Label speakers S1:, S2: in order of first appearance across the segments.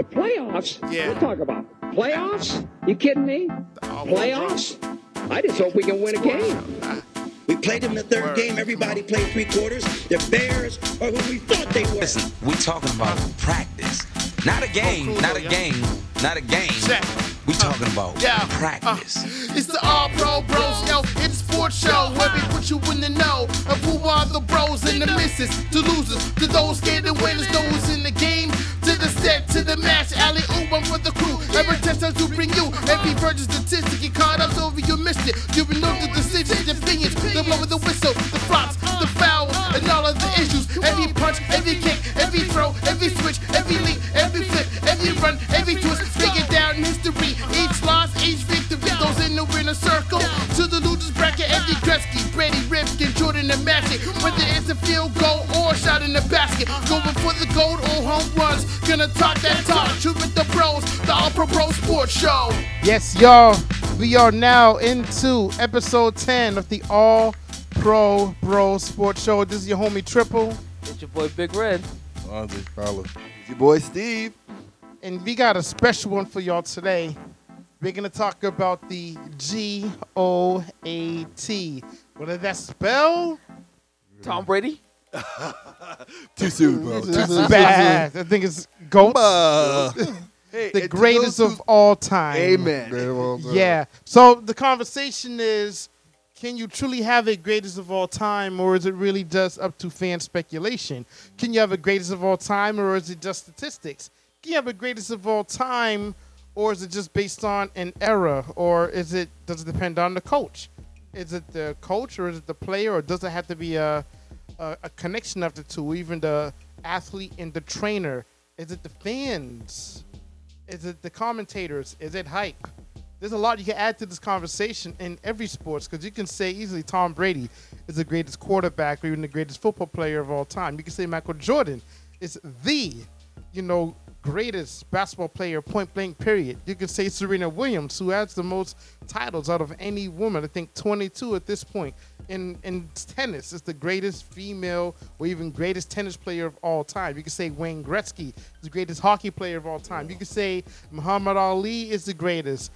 S1: The playoffs?
S2: Yeah.
S1: What talk about? it. Playoffs? You kidding me? Playoffs? I just hope we can win a game.
S3: We played them the third
S2: Word.
S3: game. Everybody played three quarters. The Bears are who we thought they were.
S4: Listen, we talking about practice. Not a game, not a game, not a game. We talking about
S2: Yeah.
S4: practice.
S2: Uh, it's the All Pro Bros, yo. It's sports show where we put you in the know of who are the bros and the misses, the losers, to those scared to winners, those in the game, the to the match. Alley oop, I'm for the crew. Every touchdown to bring you every virgin statistic. You caught up, over you missed it. You know the decisions, the opinions, the blow of the whistle, the flops, the fouls, and all of the issues. Every punch, every kick, every throw, every switch, every leap, every flip, every run, every twist. It down in history. Each loss, each victory goes in the winner circle. To the losers bracket, every Gretzky, Brady, Ripken, Jordan, and Magic. Whether it's a field goal or shot in the basket. Going for the gold. Gonna talk that talk. Shoot with the pros. The All Pro Pro Sports Show.
S5: Yes, y'all. We are now into episode 10 of the All Pro Bro Sports Show. This is your homie Triple,
S6: It's your boy Big Red.
S7: Andre Carlos. It's your boy Steve.
S5: and we got a special one for y'all today. We're gonna talk about the G O A T. What does that spell?
S6: Tom Brady.
S7: Too soon, bro. Too soon.
S5: Bad. I think it's GOAT,
S7: Uh, hey,
S5: the
S7: and to
S5: greatest
S7: those
S5: of all time.
S7: who- Amen.
S5: Yeah. So the conversation is can you truly have a greatest of all time, or is it really just up to fan speculation? Can you have a greatest of all time, or is it just statistics? Can you have a greatest of all time, or is it just based on an era, or is it does it depend on the coach? Is it the coach, or is it the player, or does it have to be a a, a connection of the two, even the athlete and the trainer? Is it the fans? Is it the commentators? Is it hype? There's a lot you can add to this conversation in every sports because you can say easily Tom Brady is the greatest quarterback or even the greatest football player of all time. You can say Michael Jordan is the, you know, greatest basketball player, point blank, period. You can say Serena Williams, who has the most titles out of any woman, I think 22 at this point. In, in tennis, is the greatest female or even greatest tennis player of all time. You can say Wayne Gretzky is the greatest hockey player of all time. You can say Muhammad Ali is the greatest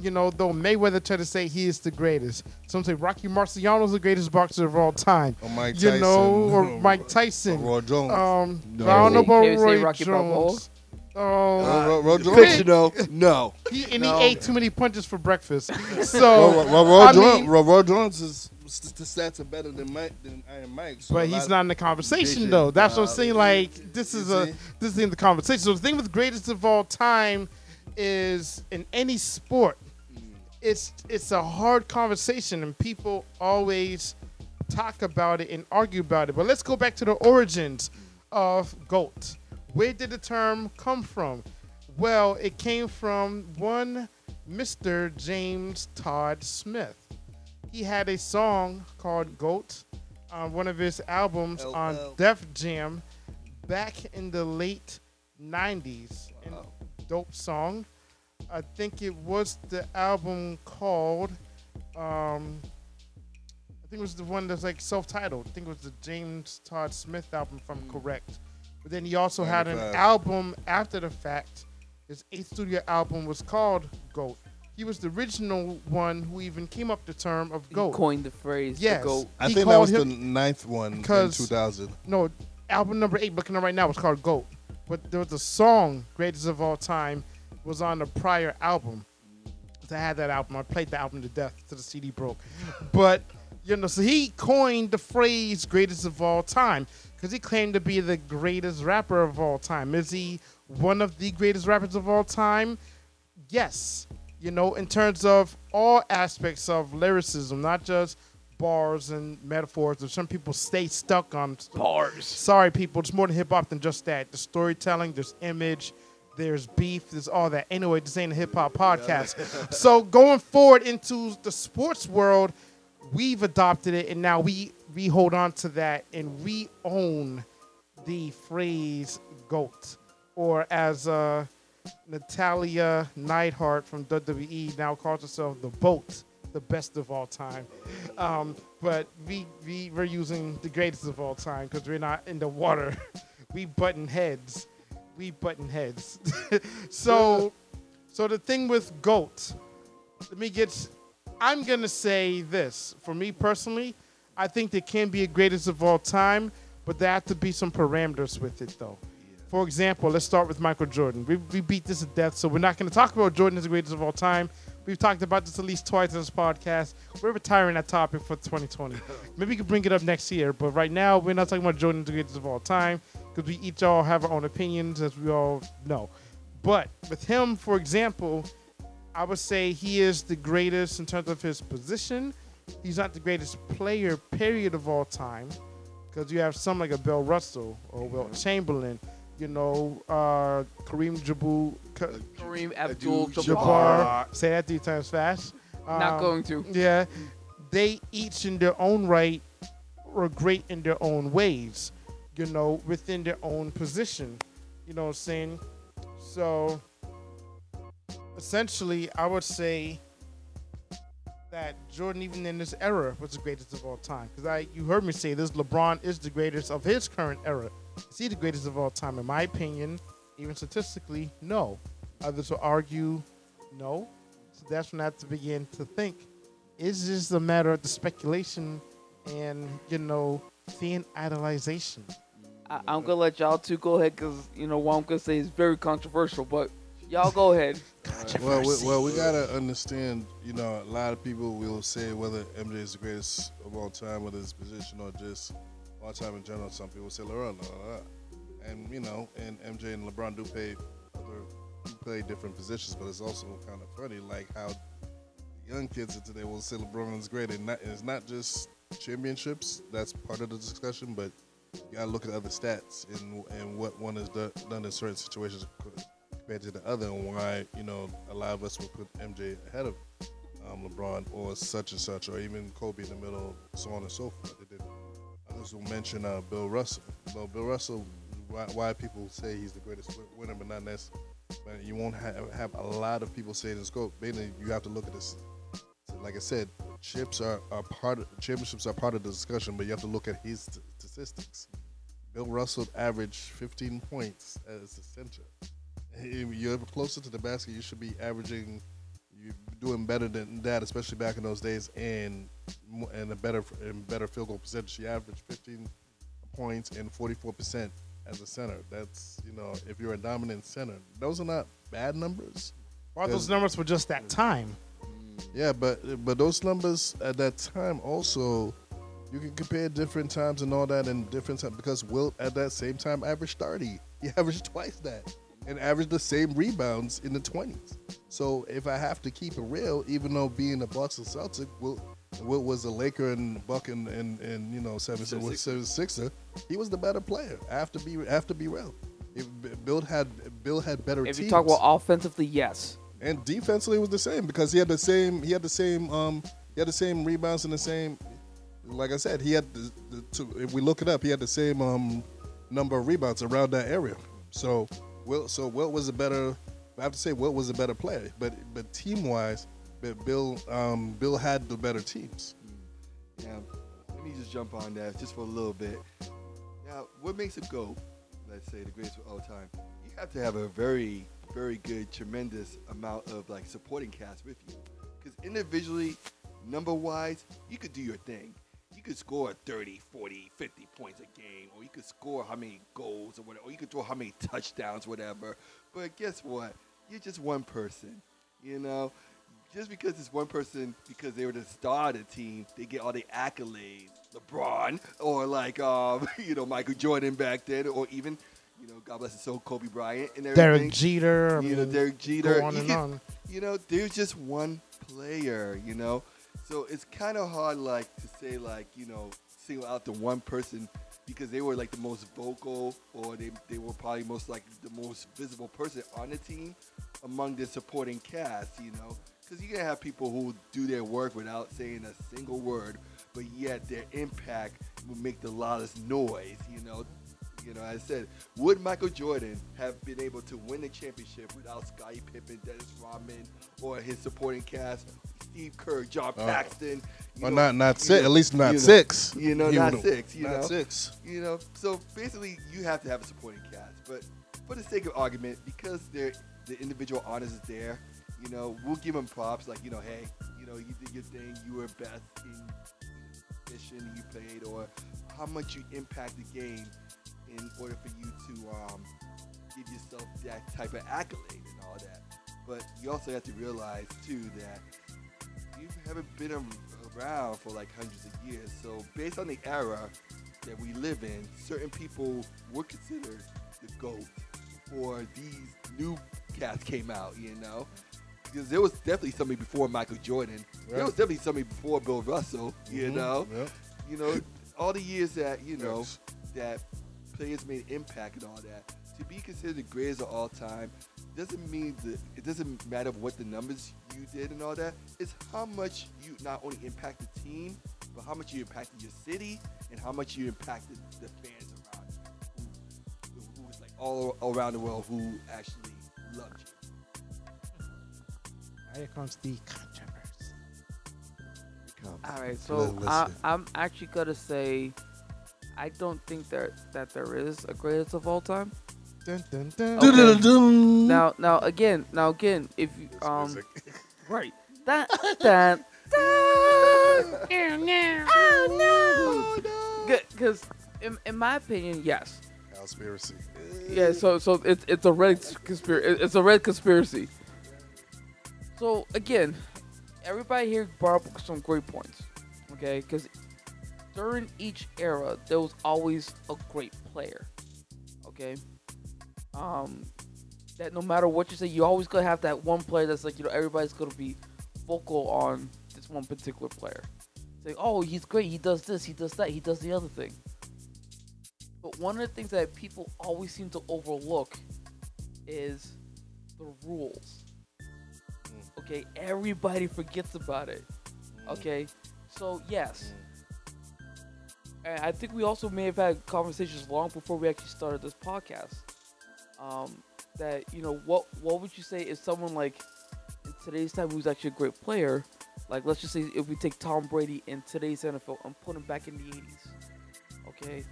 S5: you know, though Mayweather tried to say he is the greatest. Some say Rocky Marciano is the greatest boxer of all time.
S7: Or Mike
S5: you know, or Mike Tyson.
S7: Roy Jones.
S5: Um,
S7: No.
S5: I don't know
S6: Can you
S5: about
S6: say
S5: Roy
S6: Rocky
S5: Jones. Oh,
S7: Uh, Roy- Roy Jones.
S8: Fictional. No.
S5: he, and
S6: No.
S5: he ate too many punches for breakfast. So,
S7: Roy, Roy,
S5: I
S7: Jones,
S5: mean-
S7: Roy, Roy Jones is st- the stats are better than Mike than Iron Mike. So
S5: but he's not in the conversation
S7: Vision.
S5: though. That's what I'm
S7: Uh,
S5: saying. Like this is a
S7: see?
S5: this is in the conversation. So the thing with greatest of all time is in any sport, it's it's a hard conversation and people always talk about it and argue about it. But let's go back to the origins of goat. Where did the term come from? Well, it came from one Mr. James Todd Smith. He had a song called Goat on one of his albums on
S7: LL.
S5: Def Jam back in the late 90s. And dope song. I think it was the album called um I think it was the one that's like self-titled. I think it was the James Todd Smith album if I'm correct. But then he also had an album after the fact. His eighth studio album was called Goat. He was the original one who even came up the term of
S6: He
S5: goat.
S6: coined the phrase
S5: Yes.
S6: the GOAT.
S7: I
S5: he
S7: think that
S5: called
S7: was the ninth one in 2000.
S5: no, album number eight, looking at right now, was called Goat. But there was a song, Greatest of All Time, was on the prior album. So I had that album. I played the album to death till the CD broke. But, you know, so he coined the phrase greatest of all time because he claimed to be the greatest rapper of all time. Is he one of the greatest rappers of all time? Yes. You know, in terms of all aspects of lyricism, not just bars and metaphors. There's some people stay stuck on
S6: Bars.
S5: sorry people it's more than hip-hop than just that the storytelling there's image there's beef there's all that anyway this ain't a hip-hop podcast so going forward into the sports world we've adopted it and now we we hold on to that and we own the phrase goat or as uh natalya neidhart from wwe now calls herself the boat the best of all time um, but we, we we're using the greatest of all time because we're not in the water. we button heads. we button heads. so, so the thing with goat, let me get. I'm gonna say this for me personally. I think there can be a greatest of all time, but there have to be some parameters with it, though. For example, let's start with Michael Jordan. We, we beat this to death, so we're not going to talk about Jordan as the greatest of all time. We've talked about this at least twice in this podcast. We're retiring that topic for 2020. Maybe we can bring it up next year, but right now we're not talking about Jordan as the greatest of all time because we each all have our own opinions, as we all know. But with him, for example, I would say he is the greatest in terms of his position. He's not the greatest player, period, of all time, because you have some like a Bill Russell or Wilt mm-hmm. Chamberlain, you know, uh, Kareem Jabul, Ka-
S6: Kareem Abdul. Jabbar.
S5: Jabbar. Say that three times fast.
S6: Not
S5: Um,
S6: going to.
S5: Yeah, they each in their own right were great in their own ways, you know, within their own position. You know what I'm saying? So essentially, I would say that Jordan, even in this era, was the greatest of all time. Because I, you heard me say this, LeBron is the greatest of his current era. Is he the greatest of all time? In my opinion, even statistically, no. Others will argue, no. So that's when I have to begin to think: Is this a matter of the speculation and you know fan idolization?
S6: I, I'm gonna let y'all two go ahead because you know what I'm gonna say is very controversial, but y'all go ahead.
S7: Well, we, well, we gotta understand. You know, a lot of people will say whether MJ is the greatest of all time, whether it's position or just all time in general. Some people say blah. and you know, and MJ and LeBron do play other play different positions, but it's also kind of funny, like how young kids of today will say LeBron is great, and not, and it's not just championships. That's part of the discussion, but you gotta look at other stats and and what one has done, done in certain situations compared to the other, and why you know a lot of us would put MJ ahead of um, LeBron or such and such, or even Kobe in the middle, so on and so forth. Will mention uh, Bill Russell. Well, Bill Russell, why, why people say he's the greatest winner, but not necessarily. You won't have, have a lot of people saying his goat. Mainly, you have to look at this. Like I said, chips are, are part of championships are part of the discussion, but you have to look at his st- statistics. Bill Russell averaged 15 points as a center. If You're closer to the basket. You should be averaging, you doing better than that, especially back in those days, and and a better and better field goal percentage. He averaged 15 points and 44 percent as a center. That's you know, if you're a dominant center, those are not bad numbers.
S5: Or those numbers were just that time.
S7: Yeah, but but those numbers at that time also, you can compare different times and all that and different time because Wilt at that same time averaged thirty. He averaged twice that and averaged the same rebounds in the twenties. So if I have to keep it real, even though being a Boston Celtic, Wilt, Wilt was a Laker and Buck and and, and you know seven sixer, he was the better player. I have to be I have to be real. If Bill had Bill had better
S6: If
S7: teams.
S6: you talk about offensively, yes.
S7: And defensively was the same because he had the same he had the same um he had the same rebounds and the same like I said he had the, the to, if we look it up he had the same um number of rebounds around that area. So So Wilt was a better I have to say Wilt was a better player, but but team wise, but Bill um Bill had the better teams.
S8: Now, let me just jump on that just for a little bit. Now, what makes a GOAT, let's say the greatest of all time, you have to have a very, very good, tremendous amount of like supporting cast with you. Because individually, number wise, you could do your thing. You could score 30, 40, 50 points a game, or you could score how many goals or whatever, or you could throw how many touchdowns, whatever. But guess what? You're just one person, you know? just because it's one person because they were the star of the team, they get all the accolades. LeBron or like um, you know Michael Jordan back then, or even you know God bless his soul Kobe Bryant and everything.
S5: Derek Jeter.
S8: You know Derek Jeter.
S5: Go on
S8: You
S5: and
S8: can-
S5: on.
S8: You know, there's just one player. You know, so it's kind of hard like to say like you know single out the one person because they were like the most vocal or they, they were probably most like the most visible person on the team among the supporting cast, you know. Because you're going to have people who do their work without saying a single word, but yet their impact will make the loudest noise, you know. You know, I said, would Michael Jordan have been able to win the championship without Scottie Pippen, Dennis Rodman, or his supporting cast? Steve Kerr, John
S7: Uh,
S8: Paxson. you
S7: Well,
S8: know,
S7: not not six.
S8: know,
S7: At least not
S8: you know,
S7: six.
S8: You know, not six. You know.
S7: not
S8: know,
S7: six.
S8: You know, so basically, you have to have a supporting cast. But for the sake of argument, because they're, the individual honors is there, you know, we'll give them props. Like, you know, hey, you know, you did your thing. You were best in the position you played, or how much you impact the game in order for you to um, give yourself that type of accolade and all that. But you also have to realize too that you haven't been around for like hundreds of years. So based on the era that we live in, certain people were considered the GOAT before these new cats came out, you know? Because there was definitely somebody before Michael Jordan. There was definitely somebody before Bill Russell, you
S7: Mhm,
S8: know?
S7: yep.
S8: You know, all the years that, you know,
S7: Yes.
S8: that players made impact and all that. To be considered the greatest of all time doesn't mean that it doesn't matter what the numbers you did and all that. It's how much you not only impact the team, but how much you impacted your city and how much you impacted the fans around you, who, who was like all around the world who actually loved you.
S5: Here comes the controversy.
S6: All right, so I, I'm actually gonna say I don't think that that there is a greatest of all time.
S5: Dun, dun, dun.
S6: Okay. Now, now again, now again, if you um right. That that oh no. Because in, in my opinion yes.
S7: Conspiracy.
S6: yeah so so it's it's a red conspiracy it's a red conspiracy. So again everybody here brought up some great points okay? Because during each era there was always a great player okay um that no matter what you say you always gonna have that one player that's like you know everybody's gonna be vocal on this one particular player say oh he's great he does this he does that he does the other thing but one of the things that people always seem to overlook is the rules. Mm. Okay, everybody forgets about it. Mm. Okay, so yes. Mm. And I think we also may have had conversations long before we actually started this podcast. Um, that you know, what what would you say if someone like in today's time who's actually a great player, like let's just say if we take Tom Brady in today's NFL and put him back in the 80s, okay,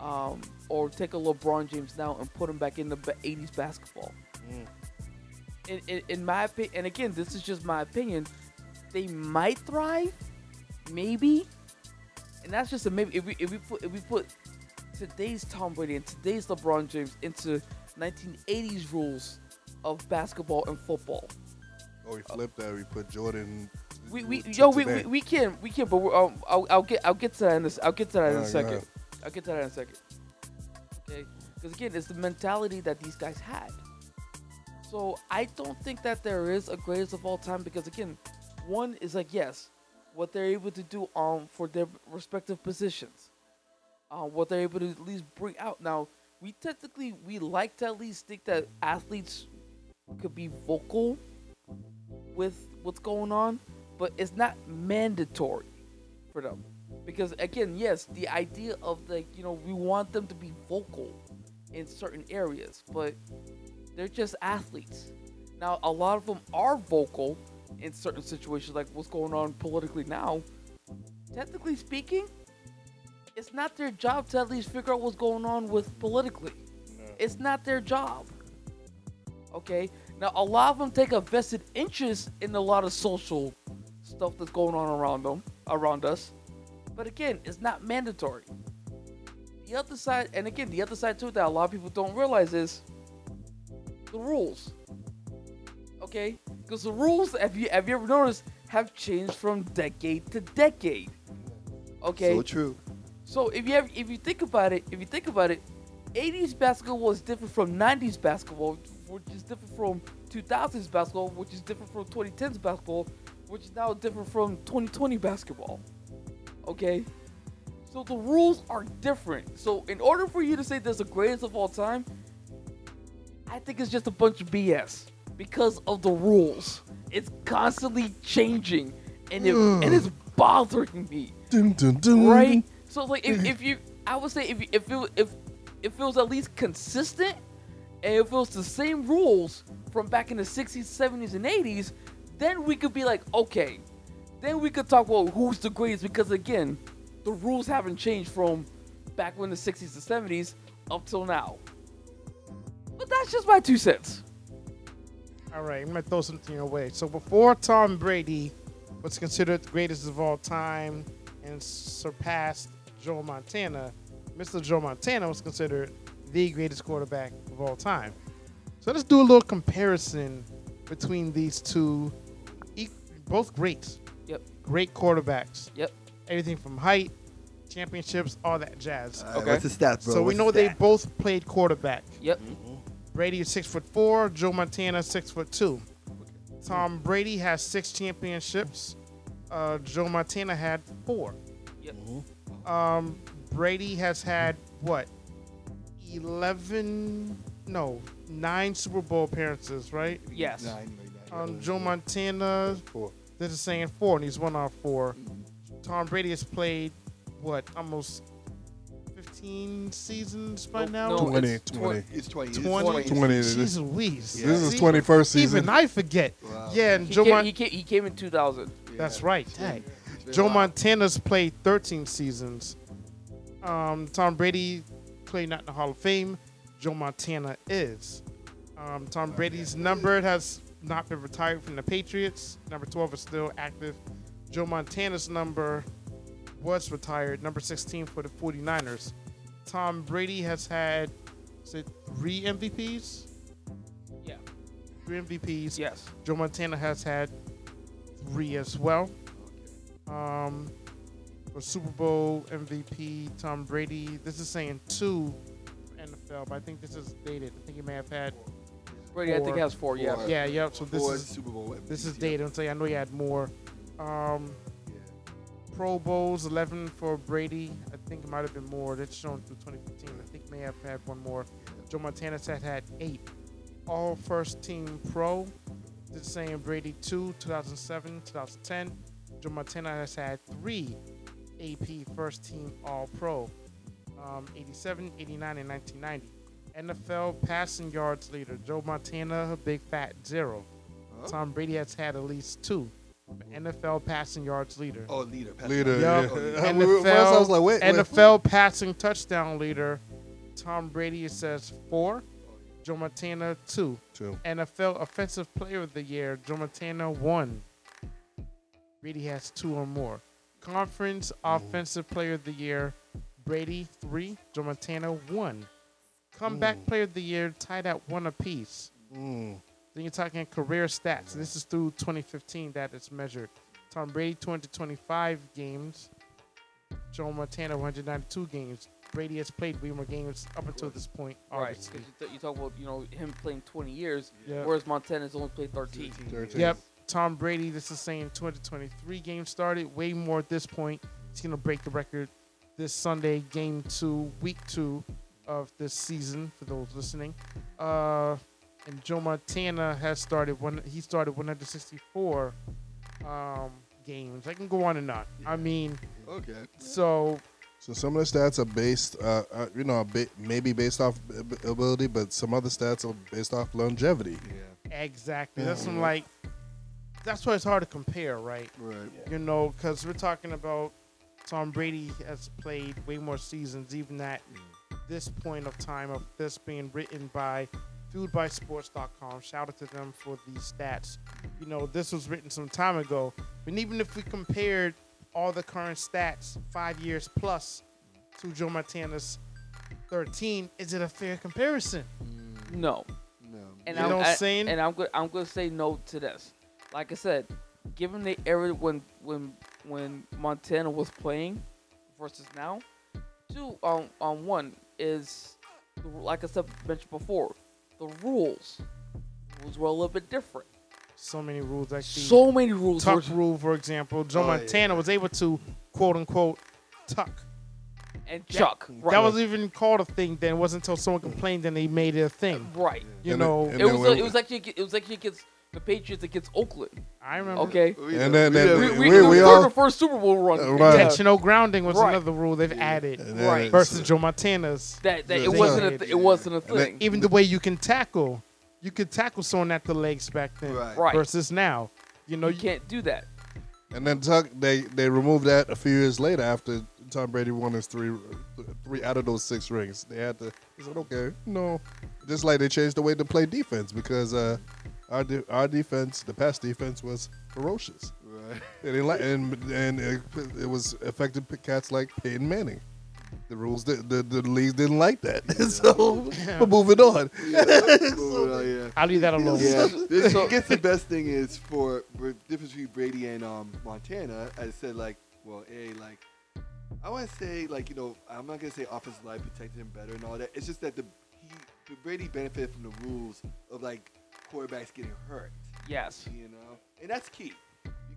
S6: um, or take a LeBron James now and put him back in the 80s basketball.
S7: Mm.
S6: In, in, in my opinion, and again, this is just my opinion, they might thrive, maybe, and that's just a maybe. If we if we put if we put today's Tom Brady and today's LeBron James into 1980s rules of basketball and football,
S7: Oh, we flipped that. We put Jordan.
S6: we we yo we, we, we can we can, but we're, um, I'll, I'll get I'll get to that in this I'll get to that in a second. I'll get to that in a second. Okay, because again, it's the mentality that these guys had. So I don't think that there is a greatest of all time because again, one is like yes, what they're able to do um for their respective positions, uh, what they're able to at least bring out. Now we technically we like to at least think that athletes could be vocal with what's going on, but it's not mandatory for them. Because again, yes, the idea of like, you know, we want them to be vocal in certain areas, but they're just athletes. Now, a lot of them are vocal in certain situations, like what's going on politically now. Technically speaking, it's not their job to at least figure out what's going on with politically. It's not their job. Okay? Now, a lot of them take a vested interest in a lot of social stuff that's going on around them, around us. But again, it's not mandatory. The other side, and again, the other side too that a lot of people don't realize is the rules. Okay? Because the rules, have you have you ever noticed, have changed from decade to decade. Okay.
S8: So true.
S6: So if you ever, if you think about it, if you think about it, 80s basketball is different from 90s basketball, which is different from 2000s basketball, which is different from 2010s basketball, which is now different from 2020 basketball. Okay? So the rules are different. So in order for you to say there's the greatest of all time, I think it's just a bunch of BS because of the rules. It's constantly changing, and it mm. and it's bothering me
S7: Dun, dun, dun.
S6: right? So like if, if you, I would say if you- if it if if it was at least consistent, and if it was the same rules from back in the '60s, '70s, and '80s, then we could be like, okay, then we could talk about who's the greatest because again, the rules haven't changed from back when the 60s to 70s up till now. But that's just my two cents.
S5: All right, I'm gonna throw something your way. So before Tom Brady was considered the greatest of all time and surpassed Joe Montana, Mr. Joe Montana was considered the greatest quarterback of all time. So let's do a little comparison between these two, e- both greats,
S6: Yep.
S5: great quarterbacks.
S6: Yep.
S5: Everything from height, championships, all that jazz.
S8: All right,
S6: Okay.
S8: What's the stats, bro?
S5: so we know
S8: the
S5: they both played quarterback.
S6: Yep. Mm-hmm.
S5: Brady is six foot four. Joe Montana six foot two. Tom Brady has six championships. Uh, Joe Montana had four.
S6: Yep.
S5: Um, Brady has had what? Eleven? No, nine Super Bowl appearances, right?
S6: Yes.
S8: Nine, nine, nine.
S5: Um, Joe Montana,
S7: Four.
S5: this is saying four, and he's one off four. Tom Brady has played what? Almost fifteen seasons by
S6: Nope,
S5: now.
S6: no,
S7: 20,
S6: it's
S7: 20.
S8: It's 20. It's
S5: 20.
S7: 20.
S5: Jeez Louise.
S8: Yeah.
S7: This is
S5: See?
S7: 21st season.
S5: Even I forget.
S8: Wow.
S5: Yeah, and
S6: He,
S5: Joe
S6: came,
S5: Mon-
S6: he, came, he came in 2000.
S5: That's right.
S8: It's
S5: Dang.
S8: it's
S5: Joe
S8: while.
S5: Montana's played 13 seasons. Um, Tom Brady played not in the Hall of Fame. Joe Montana is. Um, Tom Brady's number has not been retired from the Patriots. Number 12 is still active. Joe Montana's number was retired. Number 16 for the 49ers. Tom Brady has had, is it three MVPs?
S6: Yeah.
S5: Three MVPs.
S6: Yes.
S5: Joe Montana has had three as well. Um, for Super Bowl MVP, Tom Brady. This is saying two for NFL, but I think this is dated. I think he may have had.
S6: Brady, I think,
S5: Four.
S6: has four. Yeah.
S8: Four.
S5: Yeah, yep. So this
S8: Four
S5: is
S8: Super Bowl
S5: this is dated. I'm saying I know he had more. Um,
S8: Yeah.
S5: Pro Bowls, 11 for Brady. I think it might have been more. That's shown through 2015. I think may have had one more. Joe Montana said had eight. All first team pro. Is saying Brady 2, 2007, 2010. Joe Montana has had three AP first team all pro. Um, 87, 89, and 1990. NFL passing yards leader. Joe Montana, a big fat zero.
S8: Huh?
S5: Tom Brady has had at least two. NFL passing yards leader.
S8: Oh, leader. pass
S7: Leader,
S8: it
S5: Yeah.
S8: on. Oh, leader.
S7: yeah.
S5: NFL,
S7: First I was like, wait, wait.
S5: NFL passing touchdown leader. Tom Brady it says four. Joe Montana two.
S7: Two.
S5: NFL offensive player of the year. Joe Montana one. Brady has two or more. Conference offensive player of the year. Brady three. Joe Montana one. Comeback player of the year tied at one apiece.
S7: Mm.
S5: Then you're talking career stats. This is through 2015 that it's measured. Tom Brady 225 games. Joe Montana 192 games. Brady has played way more games up until this point.
S6: Right.
S5: Obviously.
S6: Because you, th- you talk about you know him playing 20 years,
S5: Yeah.
S6: whereas Montana's only played 13.
S7: 13.
S5: Yep. Tom Brady. This is saying 223 games started. Way more at this point. He's gonna break the record this Sunday, game two, week two of this season. For those listening, uh, and Joe Montana has started one. He started 164 um, games. I can go on and on. I mean,
S8: Okay.
S5: so
S7: So some of the stats are based, uh, uh, you know, ba- maybe based off ability, but some other stats are based off longevity.
S8: Yeah.
S5: exactly. That's some like. That's why it's hard to compare, right?
S8: Right.
S5: You know, because we're talking about Tom Brady has played way more seasons, even at this point of time of this being written by FueledBySports.com. Shout out to them for these stats. You know, this was written some time ago, And even if we compared all the current stats five years plus to Joe Montana's 13, is it a fair comparison?
S6: No.
S8: No.
S6: And
S5: You
S6: I'm,
S5: know what I'm
S6: I-
S5: saying?
S6: And I'm good. I'm gonna say no to this. Like I said, given the era when when when Montana was playing versus now, two on on one is like I said mentioned before, the rules rules were a little bit different.
S5: So many rules. Like
S6: So many rules.
S5: tuck
S6: were-
S5: rule, for example, Joe
S8: Oh,
S5: Montana
S8: yeah.
S5: was able to quote unquote tuck.
S6: and Chuck. right.
S5: That wasn't even called a thing then. It wasn't until someone complained then they made it a thing.
S6: right.
S5: You
S7: And
S5: know,
S7: it- and
S6: It was
S7: when-
S6: it was actually it was actually against the Patriots against Oakland.
S5: I remember.
S6: Okay.
S7: And then-
S8: we
S7: then
S6: We,
S7: we-
S6: we,
S7: we-
S6: we
S7: we
S6: were
S7: all-
S6: the first Super Bowl run.
S7: Uh, right.
S5: Intentional grounding was
S6: Right.
S5: another rule they've added
S7: then
S6: Right.
S5: versus Joe Montana's.
S6: That, that it wasn't a th- it wasn't a
S7: And then-
S6: thing.
S5: Even the way you can tackle, you could tackle someone at the legs back then
S8: Right.
S6: Right.
S5: versus now. You know,
S6: you
S5: you,
S6: can't do that.
S7: And then Tuck, they they removed that a few years later after Tom Brady won his three three out of those six rings. They had to. He said, okay, no. Just like they changed the way to play defense because uh, our de- our defense, the pass defense, was ferocious.
S8: Right.
S7: They didn't like, and and it, it was affected cats like Peyton Manning. The rules, the the, the leagues didn't like that. so we're moving on.
S8: Well, yeah.
S5: I'll leave that alone.
S8: Yeah, this, I guess the best thing is for the difference between Brady and um, Montana. I said like, well, a like, I want to say like you know I'm not gonna say offensive line protected him better and all that. It's just that the he the Brady benefited from the rules of like quarterbacks getting hurt.
S6: Yes.
S8: You know, and that's key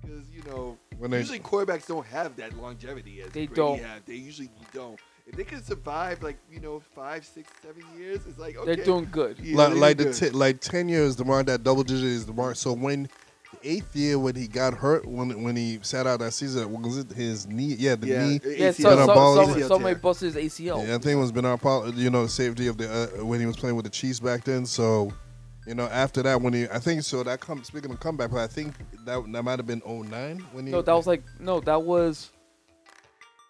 S8: because you know
S7: When they-
S8: usually quarterbacks don't have that longevity as
S6: They
S8: Brady
S6: don't.
S8: Have. They usually don't. If they can survive like you know five, six, seven years, it's like okay.
S6: They're doing good.
S8: Yeah,
S7: like,
S8: they're
S7: like the
S8: good.
S7: t- like ten years, the mark that double digit is the mark. So when the eighth year when he got hurt, when when he sat out that season, was it his knee? Yeah, the
S8: yeah,
S7: knee.
S6: Yeah,
S8: ACL.
S6: so,
S7: Bernard
S6: so,
S7: Ball-
S6: so, somebody busted his ACL.
S7: Yeah, I think it was Bernard Pollard, you know, safety of the uh, when he was playing with the Chiefs back then. So, you know, after that, when he, I think so. That come speaking of comeback, but I think that that might have been 09 when he.
S6: No, that was like no, that was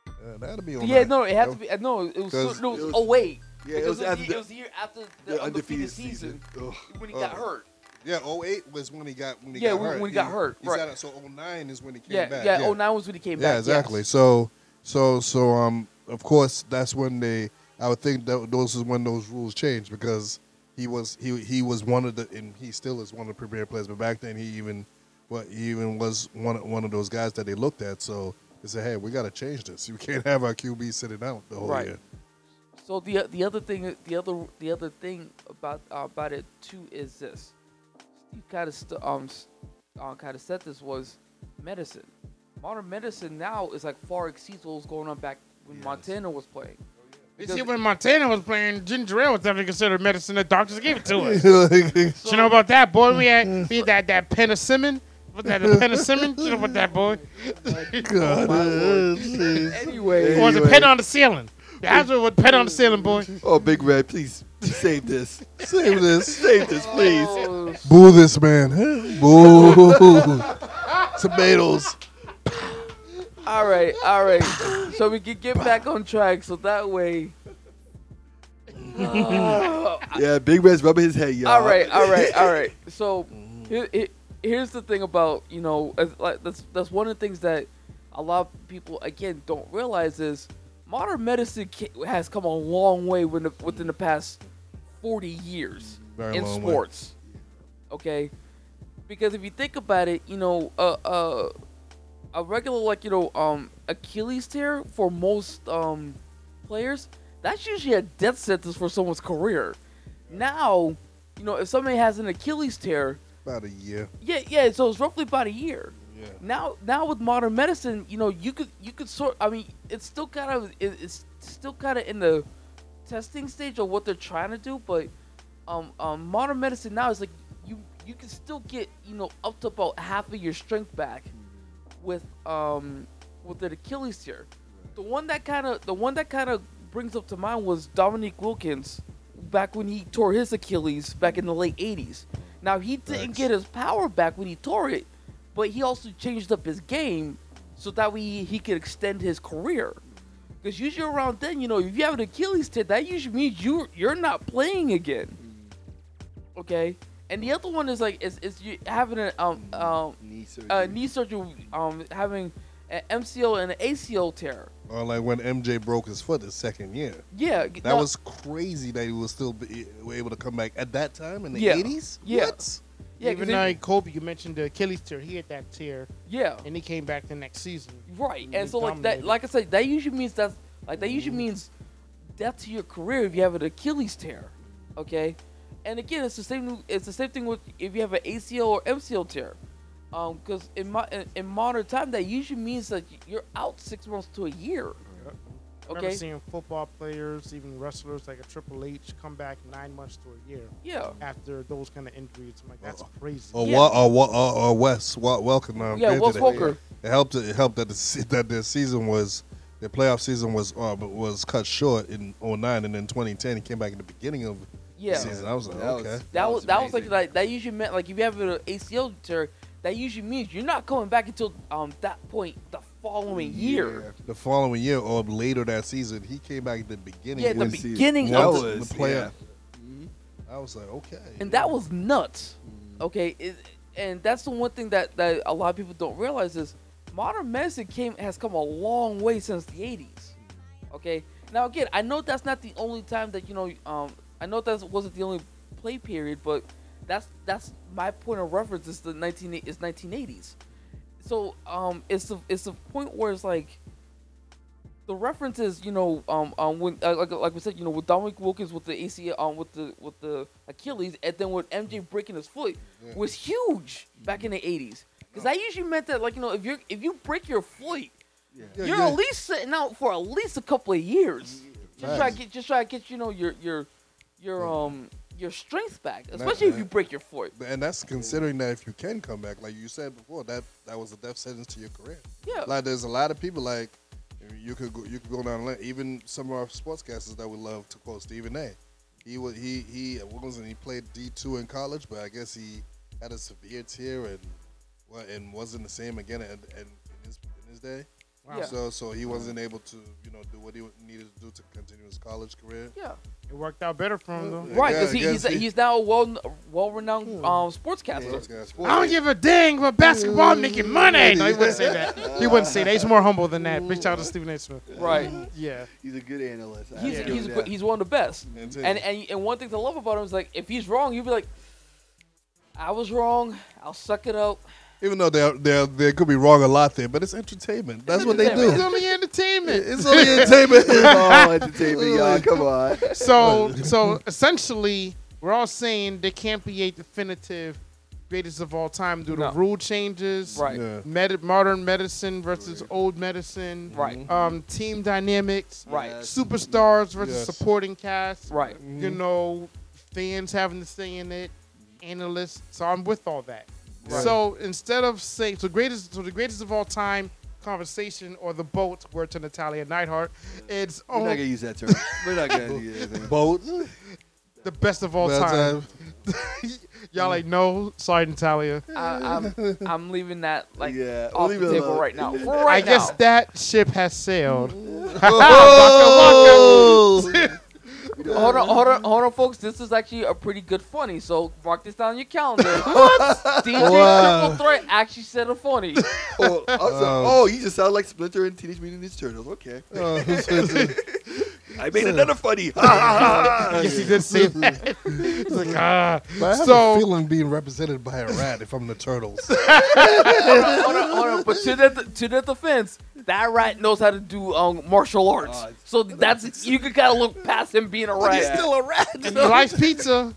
S7: uh, that'd be 09.
S6: yeah, no, it had to be uh, no, it was
S7: 'Cause
S6: no, it
S8: it
S6: was,
S8: was-
S6: oh wait,
S8: Yeah, it
S6: because
S8: was
S6: the,
S8: after
S6: it
S8: the-
S6: was the year after the,
S8: the
S6: undefeated,
S8: undefeated
S6: season,
S8: season. Ugh.
S6: when he
S7: Oh.
S6: got hurt.
S7: Yeah, 08 was when he got when he
S6: Yeah,
S7: got
S6: when-
S7: hurt.
S6: when he got hurt,
S7: He
S6: right.
S7: sat out, so 09 is when he came
S6: Yeah,
S7: back.
S6: yeah, Oh, 09 was when he came back.
S7: Yeah,
S6: back.
S7: exactly.
S6: yes.
S7: So, so, so, um, of course, that's when they. I would think that those is when those rules changed because he was he he was one of the and he still is one of the premier players. But back then, he even what he even was one of- one of those guys that they looked at. So they said, "Hey, we got to change this. You can't have our QB sitting out the whole
S6: Right.
S7: year."
S6: So the the other thing the other the other thing about uh, about it too is this. Steve kind of st- um uh, kind of said this was medicine. Modern medicine now is like far exceeds what was going on back when Montana was playing.
S5: You see, when Montana was playing, ginger ale was definitely considered medicine. The doctors gave it to us.
S7: Like,
S5: you know about that, boy? We had, we had that, that penicillin. What's that, penicillin? You know about that, boy?
S7: God.
S6: Anyway,
S5: Or was it pen on the ceiling? That's what was pen on the ceiling, boy.
S8: Oh, Big Red, please save this.
S7: Save this.
S8: Save this, please.
S6: oh,
S7: Boo this man. Boo. Tomatoes.
S6: All right, all right. So we can get back on track. So that way. Uh,
S8: Yeah, Big Red's rubbing his head, y'all.
S6: all right, all right, all right. So here, here- here's the thing about you know like, that's that's one of the things that a lot of people again don't realize is modern medicine has come a long way within the, within the past 40 years
S7: Very
S6: in
S7: long way.
S6: sports. Okay, because if you think about it, you know, uh, uh, a regular like you know um Achilles tear for most um players that's usually a death sentence for someone's career. Now, you know, if somebody has an Achilles tear,
S7: About a year.
S6: yeah, yeah, so it's roughly about a year.
S7: Yeah.
S6: Now, now with modern medicine, you know, you could you could sort. I mean, it's still kind of it, it's still kind of in the testing stage of what they're trying to do, but um, um, modern medicine now is like you you can still get you know up to about half of your strength back with um with an Achilles tear. The one that kind of the one that kind of brings up to mind was Dominique Wilkins back when he tore his Achilles back in the late 80s. Now he didn't
S7: Facts.
S6: get his power back when he tore it, but he also changed up his game so that way he, he could extend his career. Because usually around then, you know, if you have an Achilles tear, that usually means you you're not playing again. Okay, and the other one is like is, is you having a um um
S8: Knee surgery.
S6: uh, knee surgery um having an MCL and an ACL tear.
S7: Or like when MJ broke his foot his second year.
S6: Yeah,
S7: That was crazy that he was still be, able to come back at that time in the
S6: Yeah.
S7: 80s.
S6: Yeah.
S7: What?
S6: yeah, 'cause
S5: Even
S6: it-
S5: like Kobe, you mentioned the Achilles tear. He had that tear,
S6: yeah,
S5: and he came back the next season.
S6: right.
S5: He
S6: And so like that, like I said, that usually means that's like that usually means death to your career if you have an Achilles tear. Okay, and again, it's the same. It's the same thing with if you have an ACL or MCL tear. Um, because in my in, in modern time, that usually means that you're out six months to a year.
S5: I remember
S6: Okay.
S5: seeing football players, even wrestlers like a Triple H, come back nine months to a year
S6: Yeah.
S5: after those kind of injuries. I'm like, that's crazy.
S7: Or,
S6: Yeah.
S7: Wa- or, Wa- or, or Wes, Wa- Welcome. Um,
S6: Yeah, Wes
S7: it-
S6: Welker.
S7: It helped. It helped that the that their season was their playoff season was uh, was cut short in 09 and then 2010 he came back in the beginning of
S6: Yeah.
S7: the season. I was like,
S8: That was-
S7: okay.
S6: That was that was like
S8: amazing.
S6: like that usually meant like if you have an ACL tear, that usually means you're not coming back until um that point the following year.
S7: The following year or later that season, he came back at the beginning.
S6: Yeah, at the
S7: with
S6: beginning
S7: one
S6: of
S7: of
S6: the-
S7: the,
S8: was-
S7: the player.
S8: yeah.
S7: I was like, okay.
S6: and that was nuts. Okay, it, and that's the one thing that, that a lot of people don't realize is modern medicine came has come a long way since the '80s. Okay, now again, I know that's not the only time that you know. Um, I know that wasn't the only play period, but that's that's my point of reference is the 19 is 1980s. So um, it's the it's the point where it's like the references, you know, um, um, when uh, like like we said, you know, with Dominique Wilkins with the ACL, um, with the with the Achilles, and then with MJ breaking his foot was huge back in the '80s. Because that usually meant that, like, you know, if you if you break your foot,
S8: Yeah.
S7: Yeah,
S6: you're
S7: yeah.
S6: at least sitting out for at least a couple of years. Just try to get just try to get you know your your your um your strength back,
S7: that-
S6: especially if you break your foot.
S7: And that's considering that if you can come back, like you said before, that that was a death sentence to your career.
S6: Yeah.
S7: Like there's a lot of people like you could go, you could go down the line. Even some of our sportscasters that we love to quote Stephen A. He was he he was it? He played D two in college, but I guess he had a severe tear and and wasn't the same again in, in, in his in his day.
S6: Wow. Yeah.
S7: So so he wasn't able to you know do what he needed to do to continue his college career.
S6: Yeah.
S5: It worked out better for him though.
S6: Right, because
S7: I
S6: he, he's
S7: he-
S6: he's now a well well renowned um sportscaster.
S7: Sportscaster.
S5: I don't give a dang about basketball making money. No, he wouldn't say that. He wouldn't say that. He's more humble than that. Big shout out to Stephen A. Smith.
S6: Right.
S5: Yeah.
S8: He's a good analyst. I
S6: He's
S8: have
S6: he's a- he's one of the best.
S7: And,
S6: And and and one thing to love about him is like if he's wrong, you'll be like, I was wrong. I'll suck it up.
S7: Even though they they they could be wrong a lot there, but it's entertainment. That's what they
S6: do.
S5: It's only entertainment.
S7: It's only entertainment.
S8: it's oh, entertainment, y'all. Come on.
S5: So so essentially, we're all saying there can't be a definitive greatest of all time due to
S6: No.
S5: rule changes,
S6: Right.
S7: Yeah.
S5: Med- modern medicine versus old medicine,
S6: Right.
S5: um, team dynamics,
S6: Right.
S8: Yes.
S5: superstars versus
S7: Yes.
S5: supporting cast,
S6: Right.
S5: you know, fans having to say in it, analysts. So I'm with all that.
S7: Right.
S5: So instead of saying so greatest, so the greatest of all time conversation or the boat, word to Natalya Neidhart, it's
S8: We're not gonna use that term. We're not gonna use that.
S7: Boat.
S5: the best of all
S7: Well,
S5: time. Y'all like no, sorry Natalya.
S6: I, I'm I'm leaving that like
S8: Yeah,
S6: off
S8: leave
S6: the table
S8: alone.
S6: right now.
S8: Leave it
S6: For right
S5: I guess
S6: now.
S5: that ship has sailed.
S6: Hold on, hold on, hold on, folks. This is actually a pretty good funny. So mark this down on your calendar. DJ
S7: Wow.
S6: Triple Threat actually said a funny.
S8: Oh, also,
S7: Um,
S8: oh, you just sound like Splinter in Teenage Mutant Ninja Turtles. Okay. I made another funny.
S5: Yes, he did say that. It's like ah.
S7: But I have
S5: So-
S7: a feeling being represented by a rat if I'm the turtles.
S6: hold on, hold on, hold on. But to their to their defense, that rat knows how to do um, martial arts.
S8: Oh,
S6: so that's you can kind of look past him being a rat.
S8: He's still a rat.
S5: He likes pizza.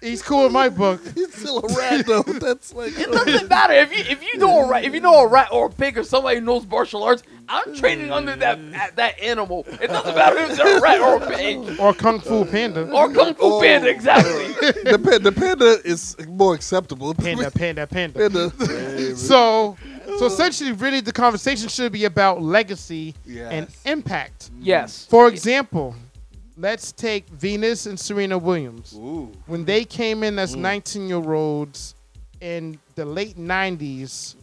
S5: He's cool in my book.
S7: He's still a rat though. That's like
S6: It doesn't matter if you if you know a rat if you know a rat or a pig or somebody who knows martial arts. I'm training under that that animal. It doesn't matter if they're a rat or a pig
S5: Or Kung Fu Panda.
S6: or kung fu oh. panda. Exactly.
S7: the, pa- the panda is more acceptable.
S5: Panda, panda, panda.
S7: Panda.
S5: So, so essentially, really, the conversation should be about legacy and impact.
S6: Yes.
S5: For example, let's take Venus and Serena Williams.
S8: Ooh.
S5: When they came in as 19 year olds in the late 90s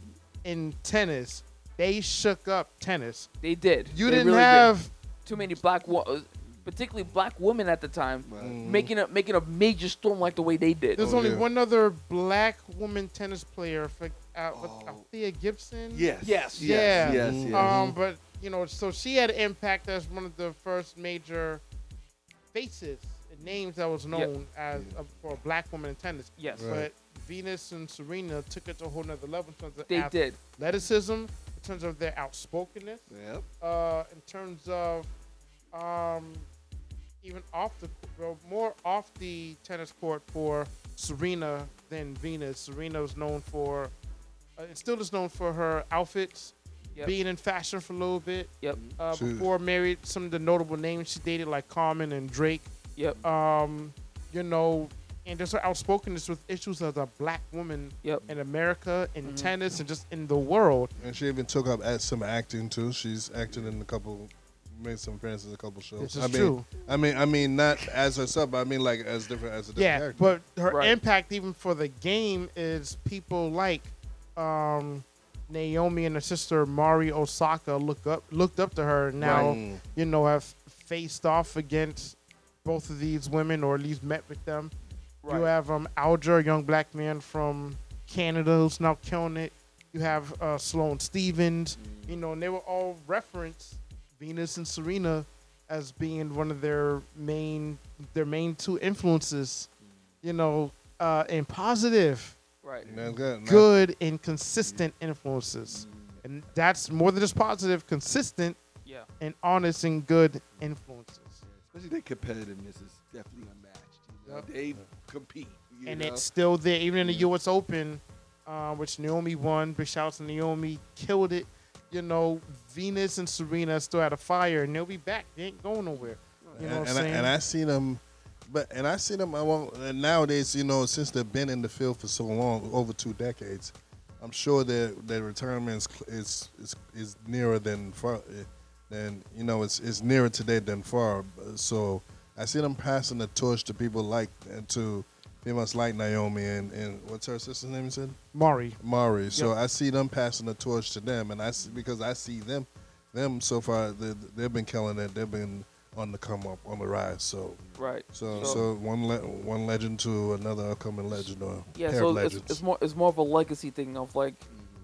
S5: in tennis, they shook up tennis.
S6: They did.
S5: You
S6: They
S5: didn't
S6: really did.
S5: have
S6: too many black, wo- uh, particularly black women at the time,
S8: Right.
S6: making a making a major storm like the way they did.
S5: There's
S7: Oh,
S5: only
S7: yeah.
S5: one other black woman tennis player for uh, what-
S8: Oh.
S5: Althea Gibson.
S8: Yes.
S6: Yes.
S5: Yeah.
S8: Yes. Yes.
S5: Um, but you know, so she had impact as one of the first major faces and names that was known as uh, for a black woman in tennis.
S6: Yes,
S7: Right.
S5: But Venus and Serena took it to a whole nother level in terms of
S6: they did.
S5: athleticism, in terms of their outspokenness,
S8: Yep.
S5: uh, in terms of um, even off the well, more off the tennis court for Serena than Venus. Serena was known for, uh, and still is known for her outfits,
S6: Yep.
S5: being in fashion for a little bit.
S6: Yep.
S5: Uh, before married, some of the notable names she dated, like Common and Drake.
S6: Yep.
S5: Um, you know, and just her outspokenness with issues as a black woman
S6: Yep.
S5: in America, in
S6: Mhm.
S5: tennis, and just in the world.
S7: And she even took up at some acting too. She's acted in a couple, made some appearances in a couple shows.
S5: This is
S7: I mean,
S5: true.
S7: I mean, I mean, not as herself, but I mean like as different as a different
S5: Yeah,
S7: character.
S5: but her
S6: Right.
S5: impact even for the game is people like um, Naomi and her sister Mari Osaka look up looked up to her. and Now
S7: Right.
S5: you know have faced off against both of these women, or at least met with them. You have um, Alger, a young black man from Canada who's now killing it. You have uh, Sloane Stevens. You know, and they were all referenced Venus and Serena as being one of their main their main two influences. You know, uh, and positive,
S6: Right.
S7: Man, good. Now-
S5: good and consistent influences, and that's more than just positive, consistent
S6: Yeah.
S5: and honest and good influences.
S8: Especially their competitiveness is definitely unmatched. You know?
S5: Yep.
S8: They compete. You
S5: and
S8: know?
S5: it's still there, even in the U.S. Open, uh, which Naomi won. Big shout out to Naomi, killed it. You know, Venus and Serena still had a fire, and they'll be back. They ain't going nowhere. You know
S7: and,
S5: what I'm
S7: and, I,
S5: saying?
S7: and I see them, but and I see them. I won't, and nowadays, you know, since they've been in the field for so long, over two decades, I'm sure their their retirement is is is, is nearer than far, eh, than you know, it's it's nearer today than far. So I see them passing the torch to people like and to females like Naomi and and what's her sister's name? You said
S5: Mari.
S7: Mari. So
S5: Yep.
S7: I see them passing the torch to them, and I see, because I see them, them so far they, they've been killing it. They've been on the come up, on the rise. So
S6: Right.
S7: so so one le- one legend to another upcoming legend or
S6: Yeah,
S7: pair
S6: so
S7: of
S6: it's,
S7: legends.
S6: it's more it's more of a legacy thing of like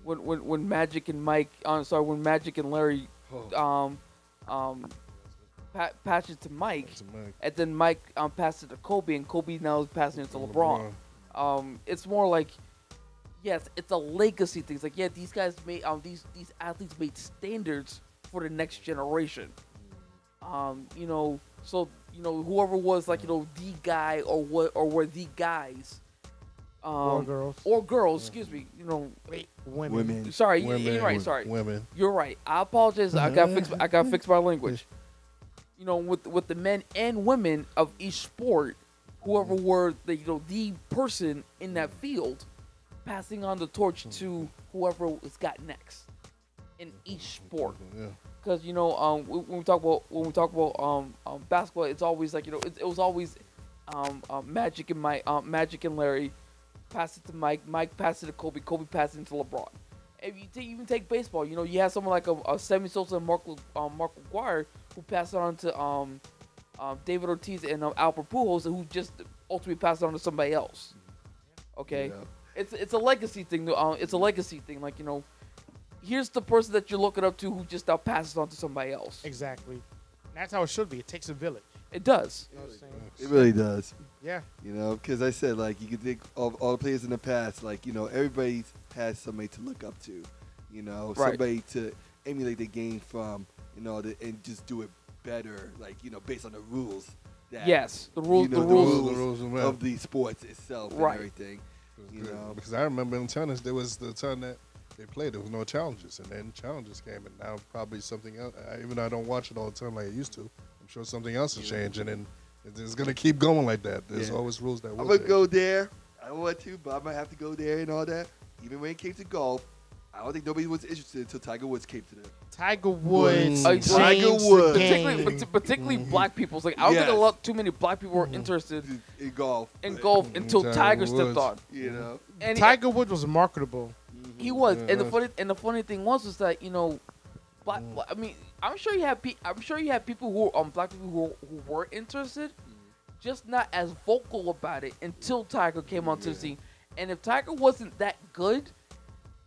S6: when when, when Magic and Mike, uh, sorry, when Magic and Larry, um, um, pa- passed it to Mike,
S7: It's Mike.
S6: and then Mike um, passed it to Kobe, and Kobe now is passing it to LeBron. Um, it's more like, yes, it's a legacy thing. It's like, yeah, these guys made um these these athletes made standards for the next generation. Um, you know, so you know whoever was like you know the guy or what or were the guys. Um,
S5: Or girls.
S6: or girls, excuse me. You know,
S5: Women.
S8: Women.
S6: sorry, you-
S7: Women,
S6: you're right. Sorry,
S7: women.
S6: you're right. I apologize. I got fixed. I got fixed my language. You know, with with the men and women of each sport, whoever were the you know the person in that field, passing on the torch to whoever was got next in each sport.
S7: Yeah.
S6: Because you know, um, when we talk about when we talk about um, um basketball, it's always like you know, it, it was always um, um Magic and Mike, um, Magic and Larry, pass it to Mike, Mike pass it to Kobe, Kobe pass it to LeBron. If you take, even take baseball, you know, you have someone like a, a Sammy Sosa and Mark um, Mark McGwire who passed it on to um, um, David Ortiz and um, Albert Pujols, who just ultimately passed it on to somebody else. Okay,
S8: Yeah.
S6: it's it's a legacy thing. though, Uh, it's a legacy thing. Like you know, here's the person that you're looking up to who just now passes on to somebody else.
S5: Exactly. That's how it should be. It takes a village.
S6: It does.
S5: You know what I'm saying?
S8: It really does.
S5: Yeah.
S8: You know, because I said like you could think of all the players in the past, like you know everybody's has somebody to look up to, you know,
S6: Right.
S8: somebody to emulate the game from, you know, to, and just do it better, like you know, based on the rules. That,
S6: Yes, the rules.
S8: you know,
S6: the rules.
S7: the rules of
S8: of the sports itself
S6: Right.
S8: and everything. You
S7: Good.
S8: know.
S7: Because I remember in tennis, there was the time that they played, there was no challenges, and then challenges came, and now probably something else. I, even though I don't watch it all the time like I used to, I'm sure something else is changing, and it's, it's gonna keep going like that. There's
S8: Yeah.
S7: always rules that
S8: I'm gonna
S7: change.
S8: go there. I don't want to, but I might have to go there and all that. Even when it came to golf, I don't think nobody was interested until Tiger Woods came to them.
S5: Tiger Woods.
S6: Uh,
S5: changed
S8: Tiger
S5: the
S8: Woods.
S6: particularly,
S5: game.
S6: partic- particularly black people. It's like I don't think a
S8: Yes.
S6: lot too many black people were interested
S8: in golf.
S6: in
S8: but,
S6: golf until
S7: Tiger
S6: Tiger stepped
S7: Woods.
S6: on.
S8: You know.
S6: And he-
S5: Tiger Woods was marketable.
S6: He was, and the
S7: Yeah.
S6: funny and the funny thing was was that you know, black. bla- I mean, I'm sure you have pe- I'm sure you have people who um black people who who were interested, just not as vocal about it until Tiger came onto the scene. And if Tiger wasn't that good,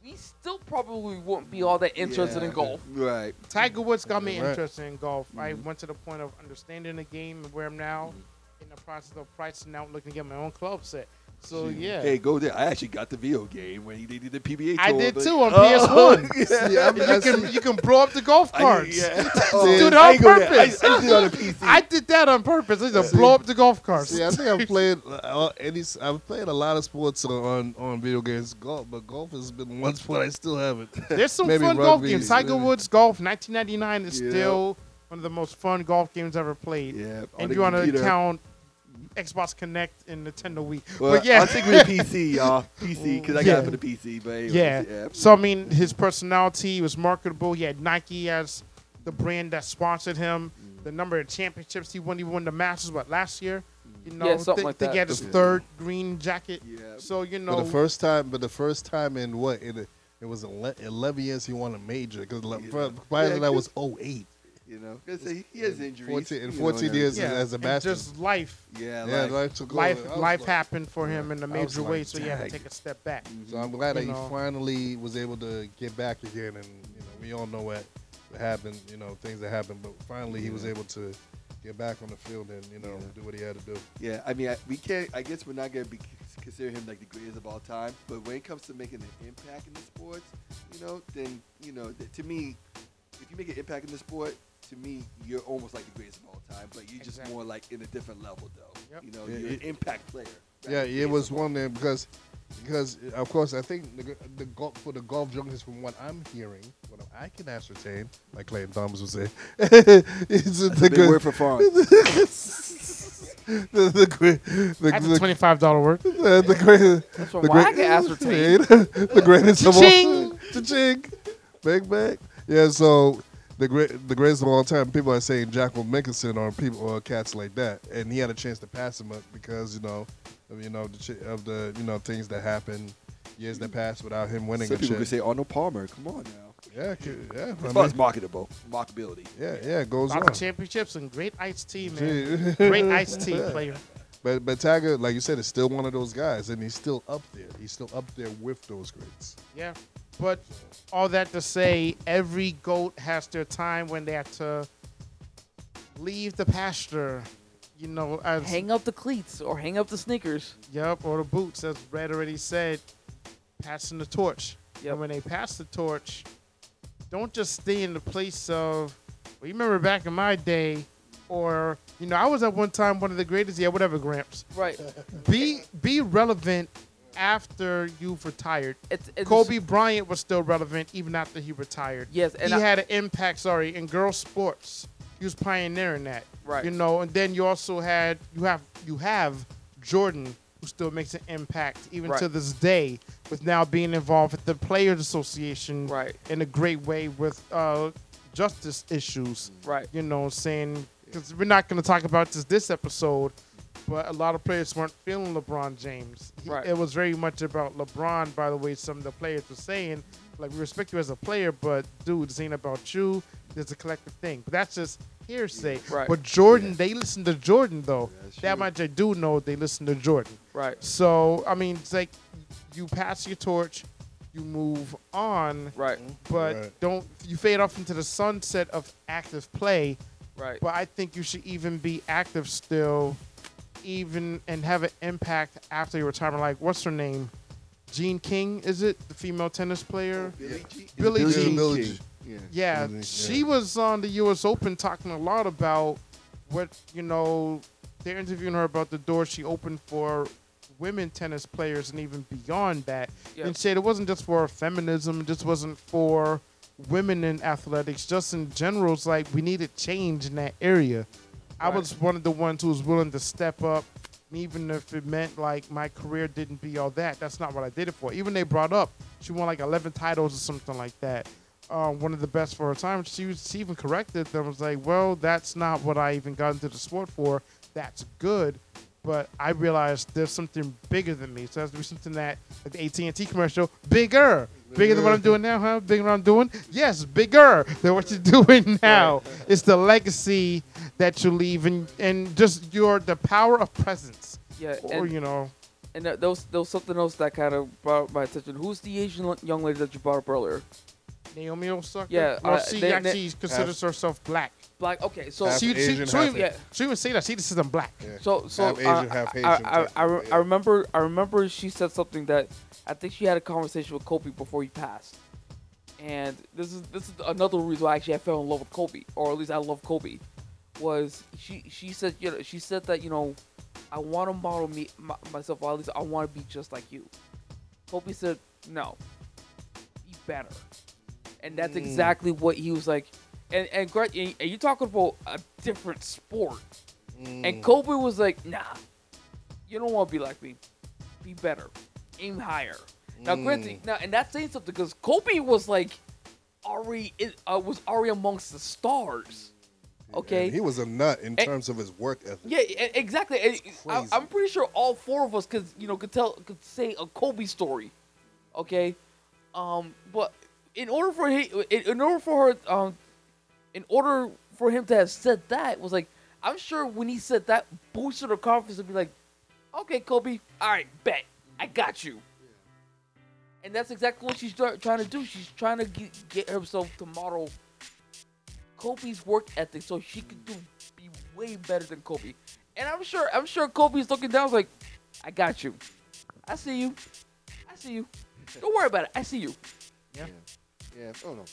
S6: we still probably wouldn't be all that interested in golf.
S8: Right.
S5: Tiger Woods got me
S7: Right.
S5: interested in golf. I mm-hmm. went to the point of understanding the game and where I'm now mm-hmm. in the process of pricing out, looking to get my own club set. So yeah,
S8: Hey, go there. I actually got the video game when he did the PBA.
S5: I did too on
S8: Oh,
S5: PS1.
S8: yeah.
S7: See,
S5: you can you can blow up the golf
S8: I-
S5: carts.
S8: yeah.
S5: Dude,
S8: I
S5: on
S8: ain't go. I, I did it on a PC.
S5: I did that on purpose. I just blow up the golf carts.
S7: See, I think I've played uh, any. I've played a lot of sports on on video games, golf, but golf has been one sport I still haven't.
S5: There's some
S7: Maybe
S5: fun golf
S7: rugby,
S5: games. Tiger
S7: maybe.
S5: Woods Golf 1999 is
S8: Yeah.
S5: still one of the most fun golf games ever played.
S8: yeah.
S5: and you want to count Xbox Kinect and Nintendo Wii.
S8: Well,
S5: but yeah,
S8: I'll stick with the PC, y'all. PC, because I got
S5: Yeah.
S8: it for the PC. But anyways,
S5: yeah.
S8: yeah.
S5: So I mean, his personality was marketable. He had Nike as the brand that sponsored him.
S8: Mm.
S5: The number of championships he won, he won the Masters, what last year? You know,
S6: Yeah, something
S5: to,
S6: like
S5: to
S6: that.
S5: get his
S7: Yeah.
S5: third green jacket.
S8: Yeah.
S5: So you
S7: For
S5: know,
S7: the first time, but the first time in what? In a, it was 11 years he won a major because
S8: Yeah.
S7: prior
S8: Yeah,
S7: to that was 08.
S8: You know, 'cause he, he has injuries.
S7: 14 in
S8: you know,
S7: 14 years
S5: yeah,
S7: as a
S5: and
S7: master.
S5: just life,
S8: Yeah,
S7: yeah,
S8: like,
S7: life took
S5: life,
S7: over. I was
S5: life
S7: like-
S5: happened for him in a
S7: was
S5: major way.
S7: like,
S5: So he had to take a step back.
S7: So I'm glad that
S5: You
S7: he finally was able to get back again, and you know we all know what happened. You know things that happened, but finally he was able to get back on the field and you know do what he had to do.
S8: Yeah, I mean, I, we can't. I guess we're not gonna be consider him like the greatest of all time. But when it comes to making an impact in the sports, you know, then you know, th- to me, if you make an impact in the sport, to me, you're almost like the greatest of all time. But you're just
S5: Exactly.
S8: more like in a different level, though.
S5: Yep.
S8: You know,
S7: Yeah,
S8: you're
S7: it-
S8: an impact player.
S7: Yeah, it was
S8: greatest of all
S7: one there because because of course I think the the golf for the golf junkies from what I'm hearing, what I can ascertain, like Clayton Thomas would say, is the,
S8: Big
S7: good-
S8: word for Fawn.
S7: the the great the,
S5: That's a twenty-five dollar word.
S7: the, the great
S6: That's from
S7: the
S6: what
S7: great-
S6: I can ascertain.
S7: the greatest of all
S5: Cha-ching!
S7: Cha-ching. Big bang. Yeah, so the great the greatest of all time, people are saying Jacqueline Mickelson or people or cats like that. And he had a chance to pass him up because, you know, of, you know, the of the you know, things that happened years that passed without him winning
S8: Some
S7: and
S8: people
S7: shit.
S8: could say Arnold Palmer. Come on now.
S7: yeah, c- yeah. I
S8: As far as marketable, marketability.
S7: yeah, yeah, it goes
S5: Lots
S7: on.
S5: of championships and great ice tea, man. Great ice tea
S7: Yeah.
S5: player.
S7: But but Tiger, like you said, is still one of those guys, and he's still up there. He's still up there with those greats.
S5: Yeah. But all that to say, every goat has their time when they have to leave the pasture. You know, as
S6: Hang up the cleats or hang up the sneakers.
S5: Yep, or the boots, as Brad already said, passing the torch.
S6: Yep.
S5: And when they pass the torch, don't just stay in the place of, well, you remember back in my day, or, you know, I was at one time one of the greatest, yeah, whatever, Gramps.
S6: Right.
S5: Be be relevant after you've retired.
S6: It's, it's
S5: Kobe Bryant was still relevant even after he retired.
S6: Yes, and
S5: he
S6: I-
S5: had an impact. Sorry, in girls' sports, he was pioneering that.
S6: Right.
S5: You know, and then you also had you have you have Jordan, who still makes an impact even
S6: Right.
S5: to this day, with now being involved with the Players Association.
S6: Right.
S5: In a great way with uh, justice issues.
S6: Right.
S5: You know, saying because we're not going to talk about this this episode. But a lot of players weren't feeling LeBron James. He-
S6: Right.
S5: It was very much about LeBron, by the way, some of the players were saying. Like, we respect you as a player, but dude, this ain't about you. There's a collective thing. But that's just hearsay.
S6: Right.
S5: But Jordan, they listen to Jordan, though.
S8: that's
S5: that much I do know they listen to Jordan.
S6: Right.
S5: So, I mean, it's like you pass your torch, you move on,
S6: Right.
S5: but
S7: Right.
S5: don't, you fade off into the sunset of active play.
S6: Right.
S5: But I think you should even be active still, even and have an impact after your retirement. Like, what's her name? Jean King, is it the female tennis player?
S8: Oh, Billie Jean.
S5: Billie
S8: Billie
S5: Jean
S7: Billie
S8: King.
S7: Jean.
S8: Yeah.
S5: Yeah,
S7: Really?
S5: she was on the U.S. Open talking a lot about what you know. They're interviewing her about the door she opened for women tennis players and even beyond that.
S6: Yep.
S5: And said it wasn't just for feminism, it just wasn't for women in athletics. Just in general, it's like we needed change in that area. I was one of the ones who was willing to step up, even if it meant like my career didn't be all that. That's not what I did it for. Even they brought up she won like 11 titles or something like that. Um, one of the best for her time. She, was, she even corrected them. Was like, well, that's not what I even got into the sport for. That's good, but I realized there's something bigger than me. So it has to be something that, like the AT&T commercial, bigger, bigger than what I'm doing now, huh? Bigger than what I'm doing? Yes, bigger than what you're doing now. It's the legacy that you leave, and and just your the power of presence,
S6: Yeah.
S5: or
S6: And,
S5: you know,
S6: and there was, there was something else that kind of brought my attention. Who's the Asian young lady that you brought up earlier?
S5: Naomi Osaka.
S6: Yeah,
S5: well,
S6: uh,
S5: she
S6: they-
S5: actually considers herself black.
S6: Black. Okay. So
S7: Half
S5: She, she,
S7: Asian,
S5: she,
S7: half
S5: even,
S6: Yeah.
S5: she even say that she just says I'm black.
S7: Yeah.
S6: So so
S7: Half Asian,
S6: uh,
S7: half
S6: I- I, I, I, re-
S7: yeah.
S6: I remember I remember she said something that I think she had a conversation with Kobe before he passed, and this is this is another reason why actually I fell in love with Kobe, or at least I love Kobe, was she she said you know she said that you know I want to model me my, myself, or at least I want to be just like you. Kobe said no, be better, and that's exactly what he was like. And and and and you talking about a different sport. And Kobe was like, nah, you don't want to be like me. Be better. Aim higher. Now, granted, now, and that's saying something because Kobe was like already, it, uh, was already amongst the stars. Okay.
S7: And he was a nut in
S6: And-
S7: terms of his work ethic.
S6: Yeah, exactly. And I. I'm pretty sure all four of us could, you know, could tell, could say a Kobe story. Okay, um, but in order for he, in, in order for her, um, in order for him to have said that was like, I'm sure when he said that, boosted her confidence and be like, okay, Kobe, all right, bet, I got you. And that's exactly what she's trying to do. She's trying to get, get herself to model Kobe's work ethic so she could do be way better than Kobe. And I'm sure I'm sure Kobe's looking down like, I got you. I see you. I see you. Don't worry about it. I see you.
S8: Yeah. Yeah. Oh no.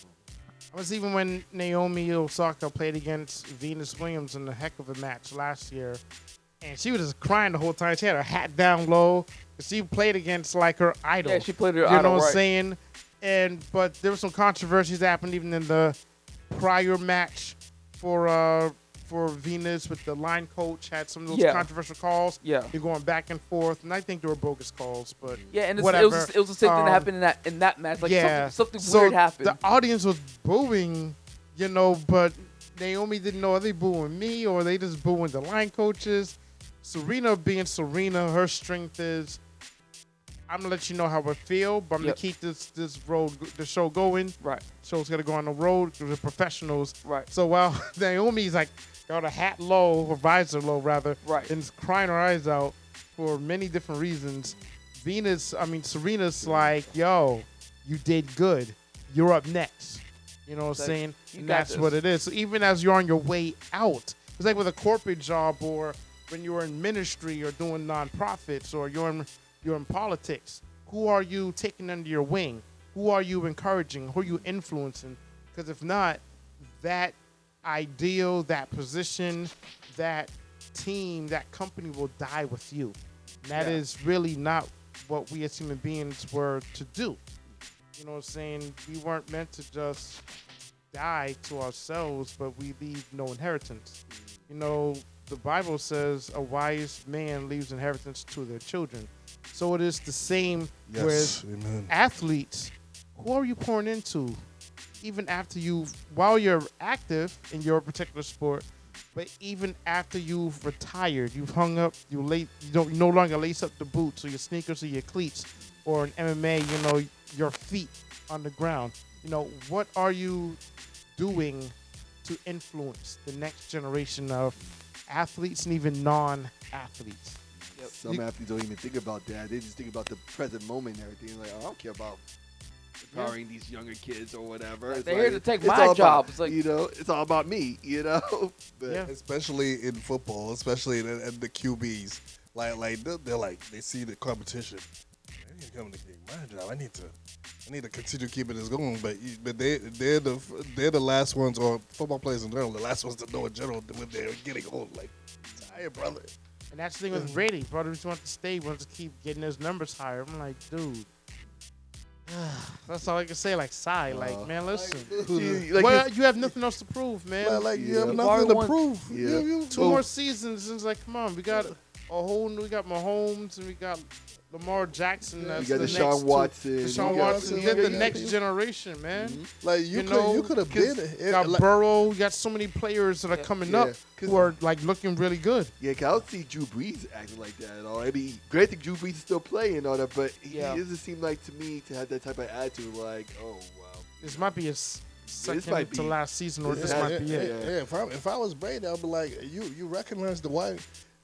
S5: I was even when Naomi Osaka played against Venus Williams in a heck of a match last year, and she was just crying the whole time. She had her hat down low. She played against like her idol.
S6: Yeah, she played her
S5: you
S6: idol,
S5: know what
S6: right.
S5: I'm saying? And but there was some controversies that happened even in the prior match for uh for Venus with the line coach had some of those
S6: Yeah.
S5: controversial calls.
S6: Yeah.
S5: You're going back and forth, and I think they were bogus calls, but
S6: Yeah, and
S5: whatever.
S6: it was it was the same thing
S5: Um,
S6: that happened in that in that match. Like
S5: yeah,
S6: something, something
S5: so
S6: weird happened.
S5: The audience was booing, you know, but Naomi didn't know are they booing me or they just booing the line coaches. Serena being Serena, her strength is I'm gonna let you know how I feel, but I'm
S6: Yep.
S5: gonna keep this this road the show going.
S6: right,
S5: Show's gonna go on the road to the professionals.
S6: right.
S5: So while Naomi's like got a hat low, or visor low rather,
S6: Right.
S5: and crying her eyes out for many different reasons. Venus, I mean Serena's like, yo, you did good. You're up next. You know what I'm saying? And that's what it is. So even as you're on your way out, it's like with a corporate job or when you're in ministry or doing nonprofits or you're in you're in politics. Who are you taking under your wing? Who are you encouraging? Who are you influencing? Because if not, that ideal, that position, that team, that company will die with you. And that
S6: Yeah.
S5: is really not what we as human beings were to do. You know what I'm saying? We weren't meant to just die to ourselves, but we leave no inheritance. You know, the Bible says a wise man leaves inheritance to their children. So it is the same
S7: Yes.
S5: with
S7: Amen.
S5: athletes. Who are you pouring into? Even after you, while you're active in your particular sport, but even after you've retired, you've hung up, you late, you don't you no longer lace up the boots or your sneakers or your cleats, or in MMA, you know, your feet on the ground. You know, what are you doing to influence the next generation of athletes and even non-athletes?
S8: Some
S5: You-
S8: athletes don't even think about that. They just think about the present moment and everything. Like, I don't care about empowering these younger kids or whatever. It's
S6: they're here to take my
S8: all about-
S6: job. It's like-
S8: you know, it's all about me. You know, but
S5: Yeah.
S7: especially in football, especially in, in the QBs. Like, like they're, they're like they see the competition. I need to come to get my job. I need to, I need to continue keeping this going. But you- but they they're the they're the last ones, or football players in general, the last ones to know in general when they're getting old. Like, tired, brother.
S5: And that's the thing with Brady. Brother just wants to stay, wants to keep getting his numbers higher. I'm like, dude. That's all I can say. Like, sigh. Like,
S8: Uh,
S5: man, listen.
S8: See, like
S5: well, you have nothing else to prove, man.
S7: Like, like you
S8: Yeah.
S7: have nothing
S6: already
S7: to
S6: won-
S7: prove.
S8: Yeah.
S7: You- you-
S5: Two
S7: well,
S5: more seasons. It's like, come on. We got a whole new. We got Mahomes and we got Lamar Jackson. That's
S8: you got
S5: the
S8: Deshaun
S5: next two-
S8: Watson.
S5: Deshaun
S8: you
S5: Watson.
S7: yeah,
S5: They're the
S7: yeah,
S5: next
S7: yeah.
S5: generation, man. Mm-hmm.
S7: Like you,
S5: You
S7: could
S5: know,
S7: you could have
S8: 'cause
S7: been.
S5: You
S7: It,
S5: got
S7: like,
S5: Burrow. You got so many players that are
S6: Yeah.
S5: coming
S8: Yeah.
S5: up who are like looking really good.
S8: Yeah, 'cause I don't see Drew Brees acting like that at all. I mean, granted, Drew Brees is still playing and all that, but he
S6: Yeah.
S8: doesn't seem like to me to have that type of attitude. Like, oh wow,
S5: This might be his second
S8: might
S5: to
S8: be-
S5: last season, or
S8: this
S5: this
S7: yeah,
S5: might
S7: yeah,
S5: be
S7: yeah,
S5: it.
S7: yeah. If I if I was Brady, I'd be like, you you recognize the white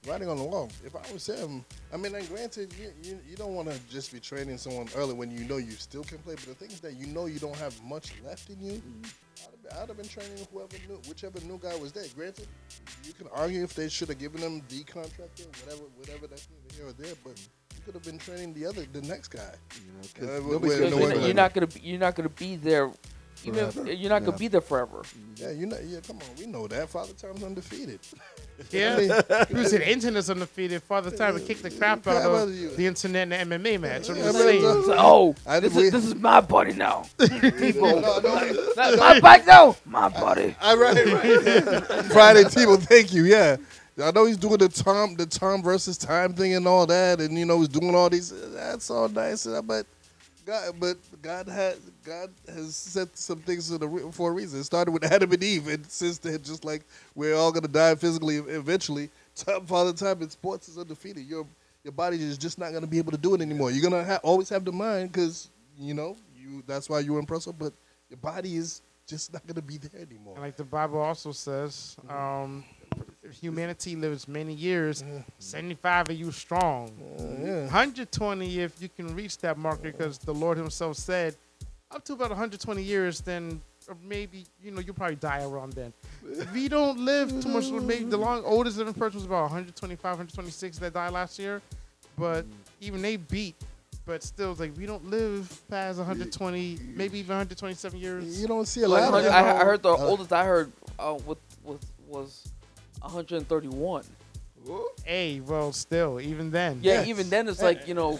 S7: writing on the wall. If I was him, I mean, and granted, you you, you don't want to just be training someone early when you know you still can play. But the thing is that you know you don't have much left in you. I'd have, been, I'd have been training whoever new, whichever new guy was there. Granted, you can argue if they should have given him the contract or whatever, whatever that's neither here or there. But you could have been training the other, the next guy.
S8: you know,
S7: Uh,
S8: because
S7: wait,
S8: nobody's
S7: wait, no,
S6: you're,
S8: do
S6: not, you're not gonna be, you're not gonna be there. Even if, you're not gonna be there forever.
S7: Yeah, you know, yeah. Come on, we know that. Father Time's undefeated.
S5: Yeah, who said internet's undefeated? Father time would kick the crap
S7: Crap
S5: out
S7: out
S5: of
S7: of
S5: the internet and the MMA match. I'm
S7: Yeah,
S5: just saying.
S7: it's
S6: It's like, oh,
S7: I
S6: this
S7: did-
S6: is, this is my buddy now.
S7: No, no, no.
S6: My bike now. My buddy.
S7: I right, right. Friday Tebow, thank you. Yeah, I know he's doing the Tom, the Tom versus time thing and all that, and you know he's doing all these. That's all nice, but God, but God had God has set some things for, the, re- for a reason. It started with Adam and Eve, and since then, just like we're all gonna die physically eventually, time father time in sports is undefeated. Your your body is just not gonna be able to do it anymore. You're gonna ha- always have the mind because you know you. That's why you're impressive, but your body is just not gonna be there anymore.
S5: And like the Bible also says, um, if humanity lives many years, mm. 75 of you strong.
S7: Mm, yeah.
S5: 120 if you can reach that marker mm. because the Lord Himself said up to about 120 years, then or maybe you know you'll probably die around then. If you don't live too much, maybe the long oldest living person was about 125, 126 that died last year, but even they beat. But still, it's like we don't live past 120, maybe even 127 years.
S7: You don't see a
S6: Like,
S7: lot of
S6: I, I heard the
S7: uh, uh,
S6: oldest I heard uh, with, with was 131.
S5: Hey, well, still, even then,
S6: Yeah,
S7: Yes.
S6: even then it's like you know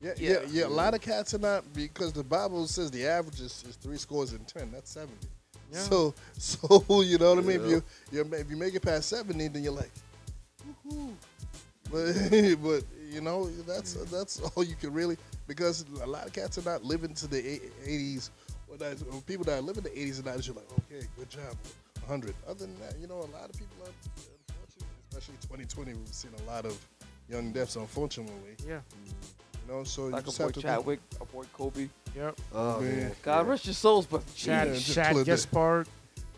S7: Yeah, yeah,
S6: Yeah.
S7: yeah. A lot of cats are not because the Bible says the average is, is three scores and ten. That's seventy.
S5: Yeah.
S7: So, so you know what I mean. If you you're, if you make it past seventy, then you're like, woohoo. But but you know that's that's all you can really because a lot of cats are not living to the eighties. Or that, or people that live in the eighties and nineties, you're like, okay, good job, hundred. Other than that, you know, a lot of people are unfortunately, especially 2020, we've seen a lot of young deaths, unfortunately.
S5: yeah,
S7: You know, so you
S6: like
S7: just have to be-
S6: Chadwick, a boy Kobe.
S5: yep.
S8: Oh
S7: Man.
S8: man.
S6: God rest your souls, but
S5: Chad,
S7: Yeah, just
S5: Chad
S7: clip it.
S5: Gaspard.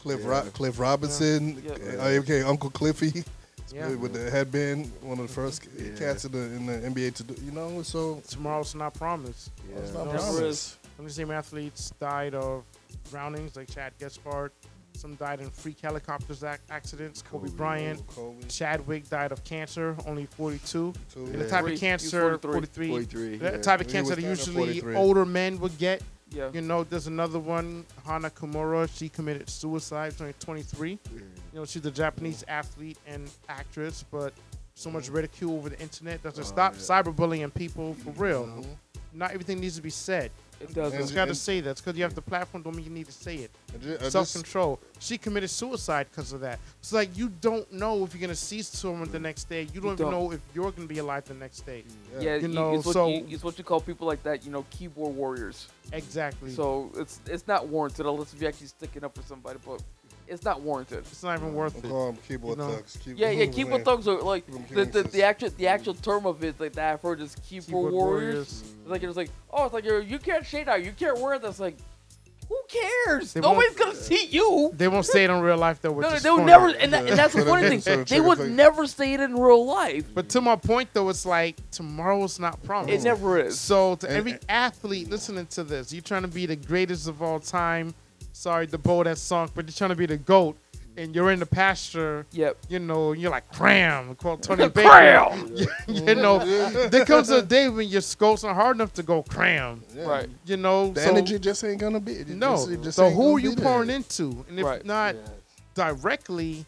S7: Cliff
S8: Yeah.
S7: Ro- Cliff Robinson,
S6: Yeah.
S7: uh, okay, Uncle Cliffy,
S5: Yeah.
S7: with the headband, one of the first
S8: Yeah.
S7: cats in the in the NBA to do. You know, so
S5: Tomorrow's not promised.
S8: Yeah.
S7: it's not
S5: Never
S7: promised.
S5: Some of the same athletes died of drownings, like Chad Gaspard. Some died in freak helicopters ac- accidents. Kobe, Bryant.
S7: Kobe,
S5: Chadwick died of cancer, only 42.
S7: too.
S5: And the type
S6: Three.
S5: of cancer,
S6: 43.
S5: 43.
S8: 43.
S5: The
S8: yeah.
S5: type of cancer that usually older men would get.
S6: yeah.
S5: You know, there's another one, Hana Kimura. She committed suicide, she's only 23.
S8: Yeah.
S5: You know, she's a Japanese athlete and actress, but so much ridicule over the internet doesn't
S8: Oh,
S5: stop
S8: yeah.
S5: cyberbullying people for real.
S7: Mhm.
S5: Not everything needs to be said.
S6: It
S5: You
S6: doesn't.
S7: And-
S5: just got to say that. It's because you have the platform, don't mean you need to say it.
S7: I ju- I just-
S5: Self control. She committed suicide because of that. It's like you don't know if you're gonna see someone the next day. You don't even
S6: don't.
S5: know if you're gonna be alive the next day.
S6: Yeah,
S5: You
S6: you
S5: know,
S6: it's, what
S5: so-
S6: you, it's what you call people like that. You know, keyboard warriors.
S5: Exactly.
S6: So it's it's not warranted unless if you're actually sticking up for somebody, but it's not warranted.
S5: it's not even worth
S7: We'll
S5: it.
S7: call them keyboard
S5: You know.
S7: thugs. Keyboard
S6: Yeah, yeah.
S7: man.
S6: Keyboard thugs are like the, the, the actual the actual term of it like that I've heard is keyboard,
S5: Keyboard
S6: warriors.
S5: warriors.
S6: It's like it's like oh, it's like you're, you can't shade out, you can't wear this. Like, who cares?
S5: They
S6: Nobody's
S5: won't-
S6: gonna see you.
S5: They won't say it in real life though. Which
S6: No, no,
S5: is
S6: they would never, and, that, and that's the
S7: So
S6: funny thing.
S7: so
S6: They would
S7: they-
S6: never say it in real life.
S5: But to my point though, it's like tomorrow's not promised.
S6: It never is.
S5: So to
S7: And-
S5: every athlete listening to this, you're trying to be the greatest of all time. Sorry, the boat that sunk, but you're trying to be the goat, and you're in the pasture.
S6: Yep.
S5: You know, you're like cram. Quote Tony Baker.
S6: Cram!
S5: you know, there comes a day when your skull's not hard enough to go cram.
S7: Yeah.
S6: Right.
S5: You know,
S7: The
S5: so
S7: energy just ain't gonna be. it
S5: no.
S7: just- it just
S5: so who are you
S7: be there.
S5: pouring into? And if
S6: Right.
S5: not
S8: Yeah.
S5: directly,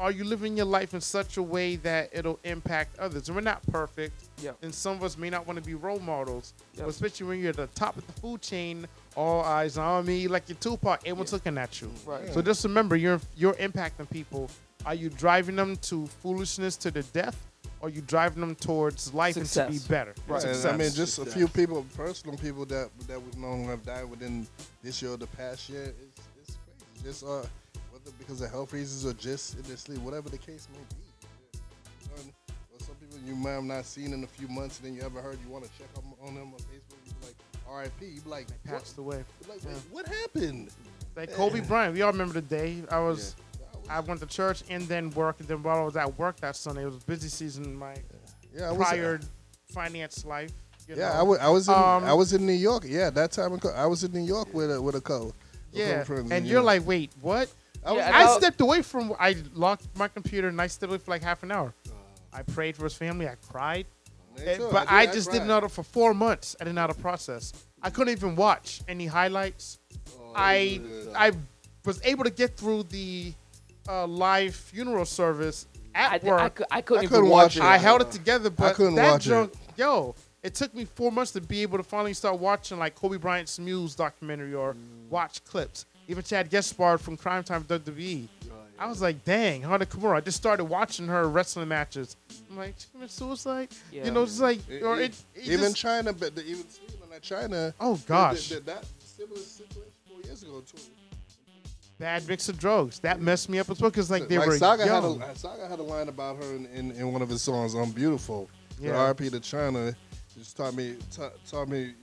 S5: are you living your life in such a way that it'll impact others? And we're not perfect.
S6: Yeah.
S5: And some of us may not want to be role models,
S6: Yep.
S5: especially when you're at the top of the food chain, all eyes on me, like your Tupac, everyone's looking at you.
S6: Right.
S5: So just remember, you're you're impacting people. Are you driving them to foolishness to the death, or are you driving them towards life and to be better?
S6: Right.
S7: And, I mean, just a few people, personal people that that we've known have died within this year or the past year. It's, it's crazy. Just uh, whether because of health reasons or just in their sleep, whatever the case may be. Or some people you might have not seen in a few months, and then you ever heard you want to check on, on them on Facebook. You be like, R.I.P. You like,
S5: They
S7: what?
S5: passed away.
S7: Like,
S5: Yeah.
S7: what happened?
S5: Like Kobe Bryant, we all remember the day. I was,
S7: Yeah.
S5: I went to church and then work, and then while I was at work that Sunday, it was busy season in my
S7: Yeah, I was,
S5: prior finance life. you
S7: Yeah,
S5: know.
S7: I was in
S5: Um,
S7: I was in New York. Yeah, that time co- I was in New York with a with a co.
S5: Yeah,
S7: some friends,
S5: and
S7: yeah.
S5: you're like, wait, what?
S7: I was,
S6: Yeah,
S5: I
S6: I'll-
S5: stepped away from. I locked my computer and I stepped away for like half an hour. I prayed for his family. I cried,
S7: Me too.
S5: but
S7: did-
S5: I, just
S7: cried.
S5: didn't know that for four months. I didn't know how to process. I couldn't even watch any highlights.
S7: Oh,
S5: I I was able to get through the uh, live funeral service at
S6: I,
S5: work.
S6: cou- I couldn't
S7: I
S6: even
S7: couldn't
S6: watch
S7: watch
S6: it.
S7: it.
S5: I held it together, but
S7: couldn't
S5: that
S7: watch it.
S5: junk, yo, it took me four months to be able to finally start watching like Kobe Bryant's Muse documentary or watch clips. Even Chad Gaspard from Cryme Tyme WWE. I was like, dang, Hana Kimura. I just started watching her wrestling matches. I'm like, she committed suicide?
S6: Yeah.
S5: You know, it's like, or it, it
S7: even
S5: just-
S7: Chyna, but the, even Sweden Chyna.
S5: Oh,
S7: that-
S5: gosh.
S7: that, that similar situation four years ago too.
S5: Bad mix of drugs. That messed me up as well because like they
S7: like
S5: were
S7: Saga
S5: young.
S7: had a Saga had a line about her in, in, in one of his songs, "I'm Beautiful."
S5: Yeah.
S7: The RP to Chyna just taught me ta- taught me.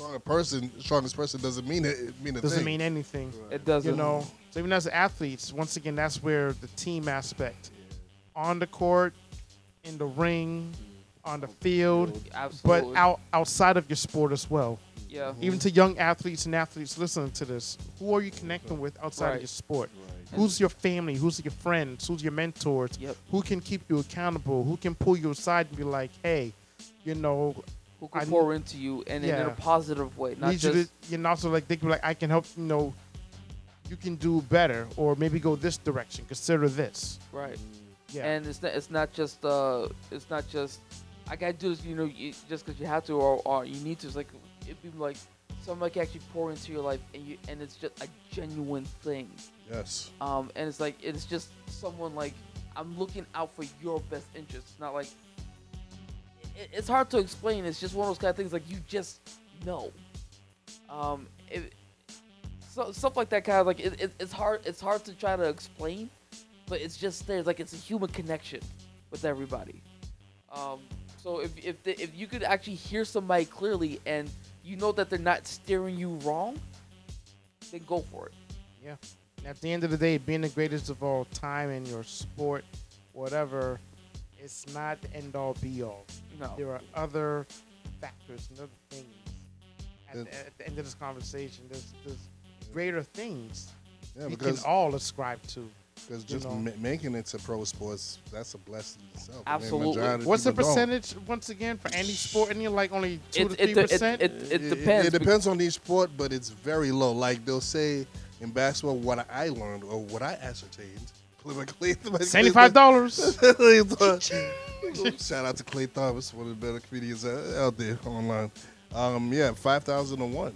S7: The strongest person, strongest person doesn't mean it. it Mean a
S5: doesn't
S7: thing.
S5: mean anything.
S6: It doesn't.
S5: You know, so even as athletes, once again, that's where the team aspect, on the court, in the ring, on the field, but out outside of your sport as well.
S6: Yeah.
S5: Even to young athletes and athletes listening to this, who are you connecting with outside of your sport? Who's your family? Who's your friends? Who's your mentors?
S6: Yep.
S5: Who can keep you accountable? Who can pull you aside and be like, hey, you know,
S6: Who can
S5: I-
S6: pour into you and in a positive way, not
S5: need
S6: just
S5: you to, you know, so like they can be like, I can help, you know, you can do better, or maybe go this direction. Consider this.
S6: right.
S5: Yeah.
S6: And it's not it's not just uh it's not just I gotta do this you know you, just because you have to or, or you need to. It's like it'd be like somebody can actually pour into your life and you and it's just a genuine thing.
S7: Yes.
S6: Um, and it's like it's just someone like I'm looking out for your best interests. Not like it, it's hard to explain. It's just one of those kind of things like you just know. Um, it, so stuff like that kind of like it, it, it's hard. It's hard to try to explain, but it's just there. It's like it's a human connection with everybody. Um, so if if the, if you could actually hear somebody clearly and you know that they're not steering you wrong, then go for it.
S5: Yeah. At the end of the day, being the greatest of all time in your sport, whatever, it's not the end all be all.
S6: No.
S5: There are other factors and other things. At,
S7: And-
S5: the, at the end of this conversation, there's, there's greater things
S7: Yeah,
S5: we
S7: because
S5: can all ascribe to.
S7: because
S5: you
S7: just
S5: know.
S7: ma- making it to pro sports, that's a blessing in itself. I mean,
S6: Absolutely.
S5: What's the
S7: people don't.
S5: percentage once again for any sport? Any like only two
S6: It,
S5: to three
S6: it, it,
S5: percent?
S6: it, it
S7: It-
S6: depends.
S7: It, depends on each sport, but it's very low. Like they'll say in basketball, what I learned or what I ascertained. Clay- Clay-
S5: Seventy-five dollars.
S7: Shout out to Clay Thomas, one of the better comedians uh, out there online. Um, yeah, five thousand to one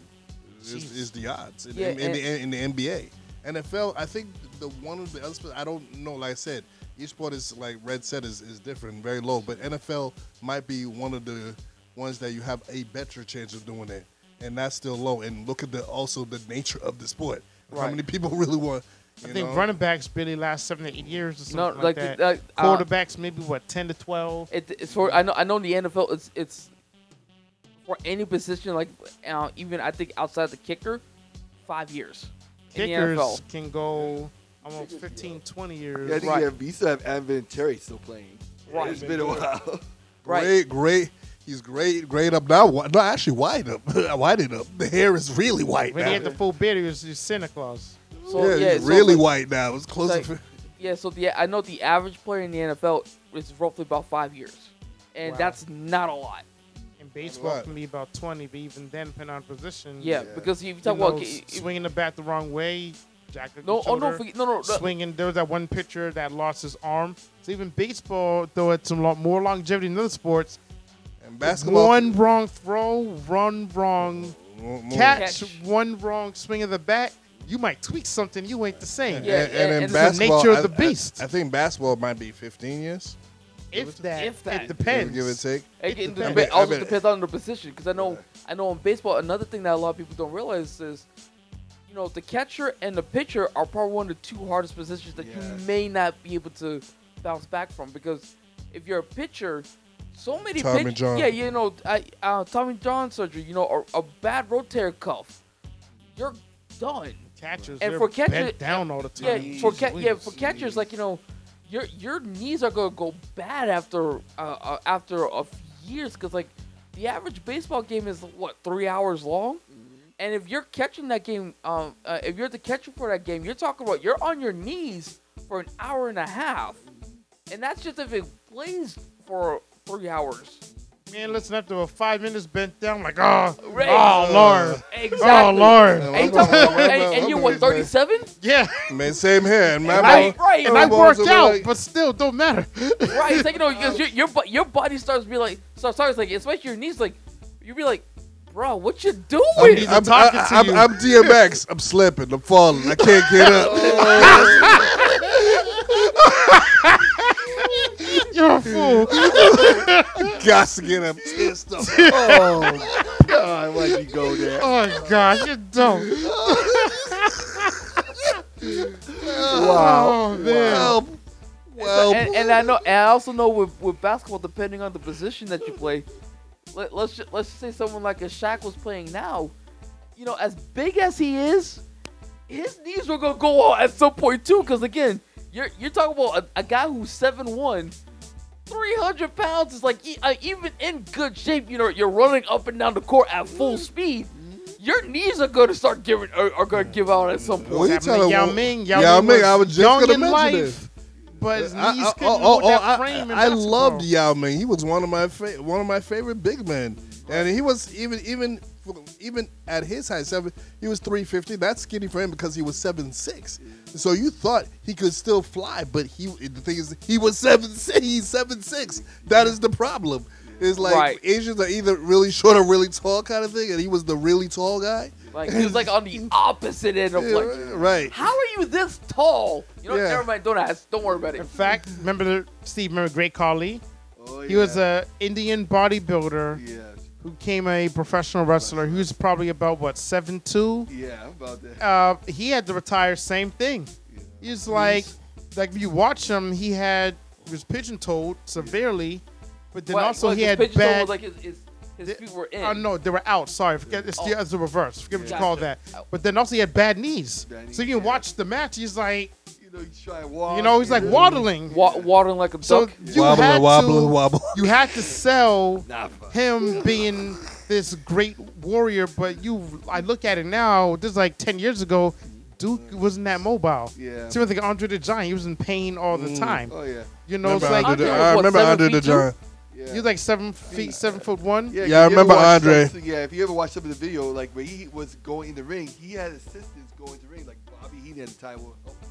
S7: is, is the odds in,
S6: Yeah,
S7: in, the, in the NBA. NFL, I think the one of the other sports, I don't know. Like I said, each sport is like Red said is, is different, very low. But NFL might be one of the ones that you have a better chance of doing it, and that's still low. And look at the also the nature of the sport. How many people really want?
S5: I think
S7: know?
S5: running backs barely last seven to eight years or
S6: No,
S5: something
S6: like
S5: like, that.
S6: uh, uh,
S5: Quarterbacks maybe what ten to twelve.
S6: it, it's for I know I know in the NFL it's it's for any position like uh, even I think outside the kicker, five years. In the
S5: Kickers
S6: NFL.
S5: can go almost 15, 20 years.
S8: Yeah, I think
S6: Right.
S8: you, have, you still have Evan Terry still playing.
S6: Right.
S8: It's been a while.
S6: Right.
S7: Great, great. He's great, great up now. Wi- No, actually, white up, whited up. The hair is really white
S5: when
S7: now.
S5: he had the full beard, he was just Santa Claus.
S6: So
S7: yeah,
S6: yeah,
S7: he's
S6: so,
S7: really
S6: like-
S7: white now. It's close
S6: like- Yeah, so the I know the average player in the NFL is roughly about five years, and
S5: Wow.
S6: that's not a lot.
S5: In baseball, can be about twenty, but even then, depending on position.
S6: Yeah,
S8: Yeah.
S6: because if you
S5: you
S6: talk
S5: know,
S6: about
S5: s-
S6: if-
S5: swinging the bat the wrong way, jack
S6: no,
S5: the
S6: oh no, forget, no, no, no,
S5: swinging. There was that one pitcher that lost his arm. So even baseball, though it's some lo- more longevity than other sports,
S7: And basketball.
S5: one wrong throw, one wrong
S7: more- more-
S5: catch,
S6: Catch.
S5: one wrong swing of the bat, you might tweak something. You ain't the same.
S7: And,
S6: Yeah,
S7: and,
S6: and-
S7: in
S6: and it's the
S7: basketball,
S5: nature of
S7: I-
S5: the beast.
S7: I, I think basketball might be 15 years,
S5: If that,
S6: If that.
S5: it depends.
S7: give or take.
S6: It, it
S5: depends.
S6: dep-
S7: I bet-
S6: also depends on the position because I know I know in baseball another thing that a lot of people don't realize is you know the catcher and the pitcher are probably one of the two hardest positions that
S8: Yes.
S6: you may not be able to bounce back from because if you're a pitcher so many
S7: Tommy
S6: pitch-
S7: John.
S6: yeah you know I, uh, Tommy John surgery you know a, a bad rotator cuff you're done
S5: Catchers,
S6: And for catchers,
S5: bent down all the
S6: yeah,
S5: time.
S6: for ca- yeah, for catchers, like you know, your your knees are gonna go bad after uh, uh, after a few years because like the average baseball game is what three hours long, and if you're catching that game, um, uh, if you're the catcher for that game, you're talking about you're on your knees for an hour and a half, and that's just if it plays for three hours.
S5: Man, listen, after a five minutes bent down, like, oh,
S6: Right.
S5: oh, Lord.
S6: Exactly.
S5: Oh, Lord.
S6: And, you talking about, and, and you're what 37?
S5: Yeah.
S7: Man, same here. And my
S6: Right,
S7: ball-
S6: right.
S5: And
S7: my
S5: I
S7: balls
S5: work
S7: will
S5: out,
S7: like-
S5: but still, don't matter.
S6: right. It's like you know, because your your, bo- your body starts to be like, so starts like, especially your knees, like, you be like, bro, what you doing?
S5: He's
S7: I'm,
S5: talking
S7: I,
S5: to
S7: I'm,
S5: you.
S7: I'm DMX. I'm slipping. I'm falling. I can't get up. Oh.
S5: You're a fool.
S7: got to get him pissed off.
S8: Oh God, why'd you go there?
S5: Oh God, you don't.
S8: Wow.
S5: Oh man.
S7: Well, well,
S6: and, and I know, and I also know with, with basketball, depending on the position that you play, let, let's ju- let's just say someone like a Shaq was playing now, you know, as big as he is, his knees were gonna go out at some point too. Because again, you're you're talking about a, a guy who's seven one. 300 pounds is like e- uh, even in good shape you know you're running up and down the court at full speed your knees are going to start giving are, are going to give out at some point
S7: Well, you
S5: Happened to
S7: telling-
S5: Yao Ming. Yao,
S7: Yao
S5: Ming,
S7: Ming,
S5: was
S7: I was just
S5: young
S7: gonna
S5: in
S7: mention
S5: life,
S7: this.
S5: but his
S7: I,
S5: knees
S7: I,
S5: couldn't
S7: oh,
S5: hold
S7: oh,
S5: that
S7: oh,
S5: frame. in
S7: I, I loved Yao Ming. He was one of my fa- one of my favorite big men, and he was even even even at his height, seven, he was three fifty. That's skinny for him because he was seven six. So you thought he could still fly, but he the thing is he was seven six. He's seven six. That is the problem. It's like
S6: Right.
S7: Asians are either really short or really tall kind of thing, and he was the really tall guy.
S6: like he was like on the opposite end of
S7: Yeah,
S6: like
S7: right.
S6: how are you this tall you know
S7: Yeah.
S6: never mind don't ask don't worry about it
S5: In fact, remember Steve? Remember Great Khali?
S8: Oh,
S5: He was
S8: yeah.
S5: a Indian bodybuilder
S8: Yes.
S5: Who became a professional wrestler. He was probably about what seven two.
S8: Yeah, about that.
S5: Uh, he had to retire. Same thing. He's like, like if you watch him, he had he was pigeon-toed severely, but then
S6: Well,
S5: also
S6: well,
S5: he had bad.
S6: was like his, his, his
S5: The-
S6: feet were in
S5: Oh no, they were out. Sorry, forget it's the
S6: Oh.
S5: it's the reverse. Forget what you
S6: Gotcha.
S5: call that. But then also he had bad knees.
S8: Bad knees,
S5: so you can
S8: yeah.
S5: watch the match. He's like,
S8: You know, he's trying to walk.
S5: you know, he's like
S8: yeah.
S5: waddling.
S6: Wa- watering like a
S5: So
S6: duck
S5: you
S7: Wobbling,
S5: had
S7: wobbling,
S5: to,
S7: wobble.
S5: You had to sell
S8: Nah, fuck.
S5: him being this great warrior, but you, I look at it now. This is like ten years ago. Duke wasn't that mobile.
S8: Yeah.
S5: Same with like Andre the Giant. He was in pain all the mm. time.
S8: Oh yeah.
S5: You know, it's
S7: Remember
S5: like
S7: Andre the- I
S6: what,
S7: remember
S6: seven
S7: Andre the
S6: feet two?
S7: Giant.
S8: Yeah.
S5: he was like seven feet, seven foot one.
S8: Yeah,
S7: Yeah, I
S8: you ever
S7: remember
S8: watch
S7: Andre.
S8: some- yeah, if you ever watch some of the video, like when he was going in the ring, he had assistants going to the ring, like Bobby Heenan at the time will help him get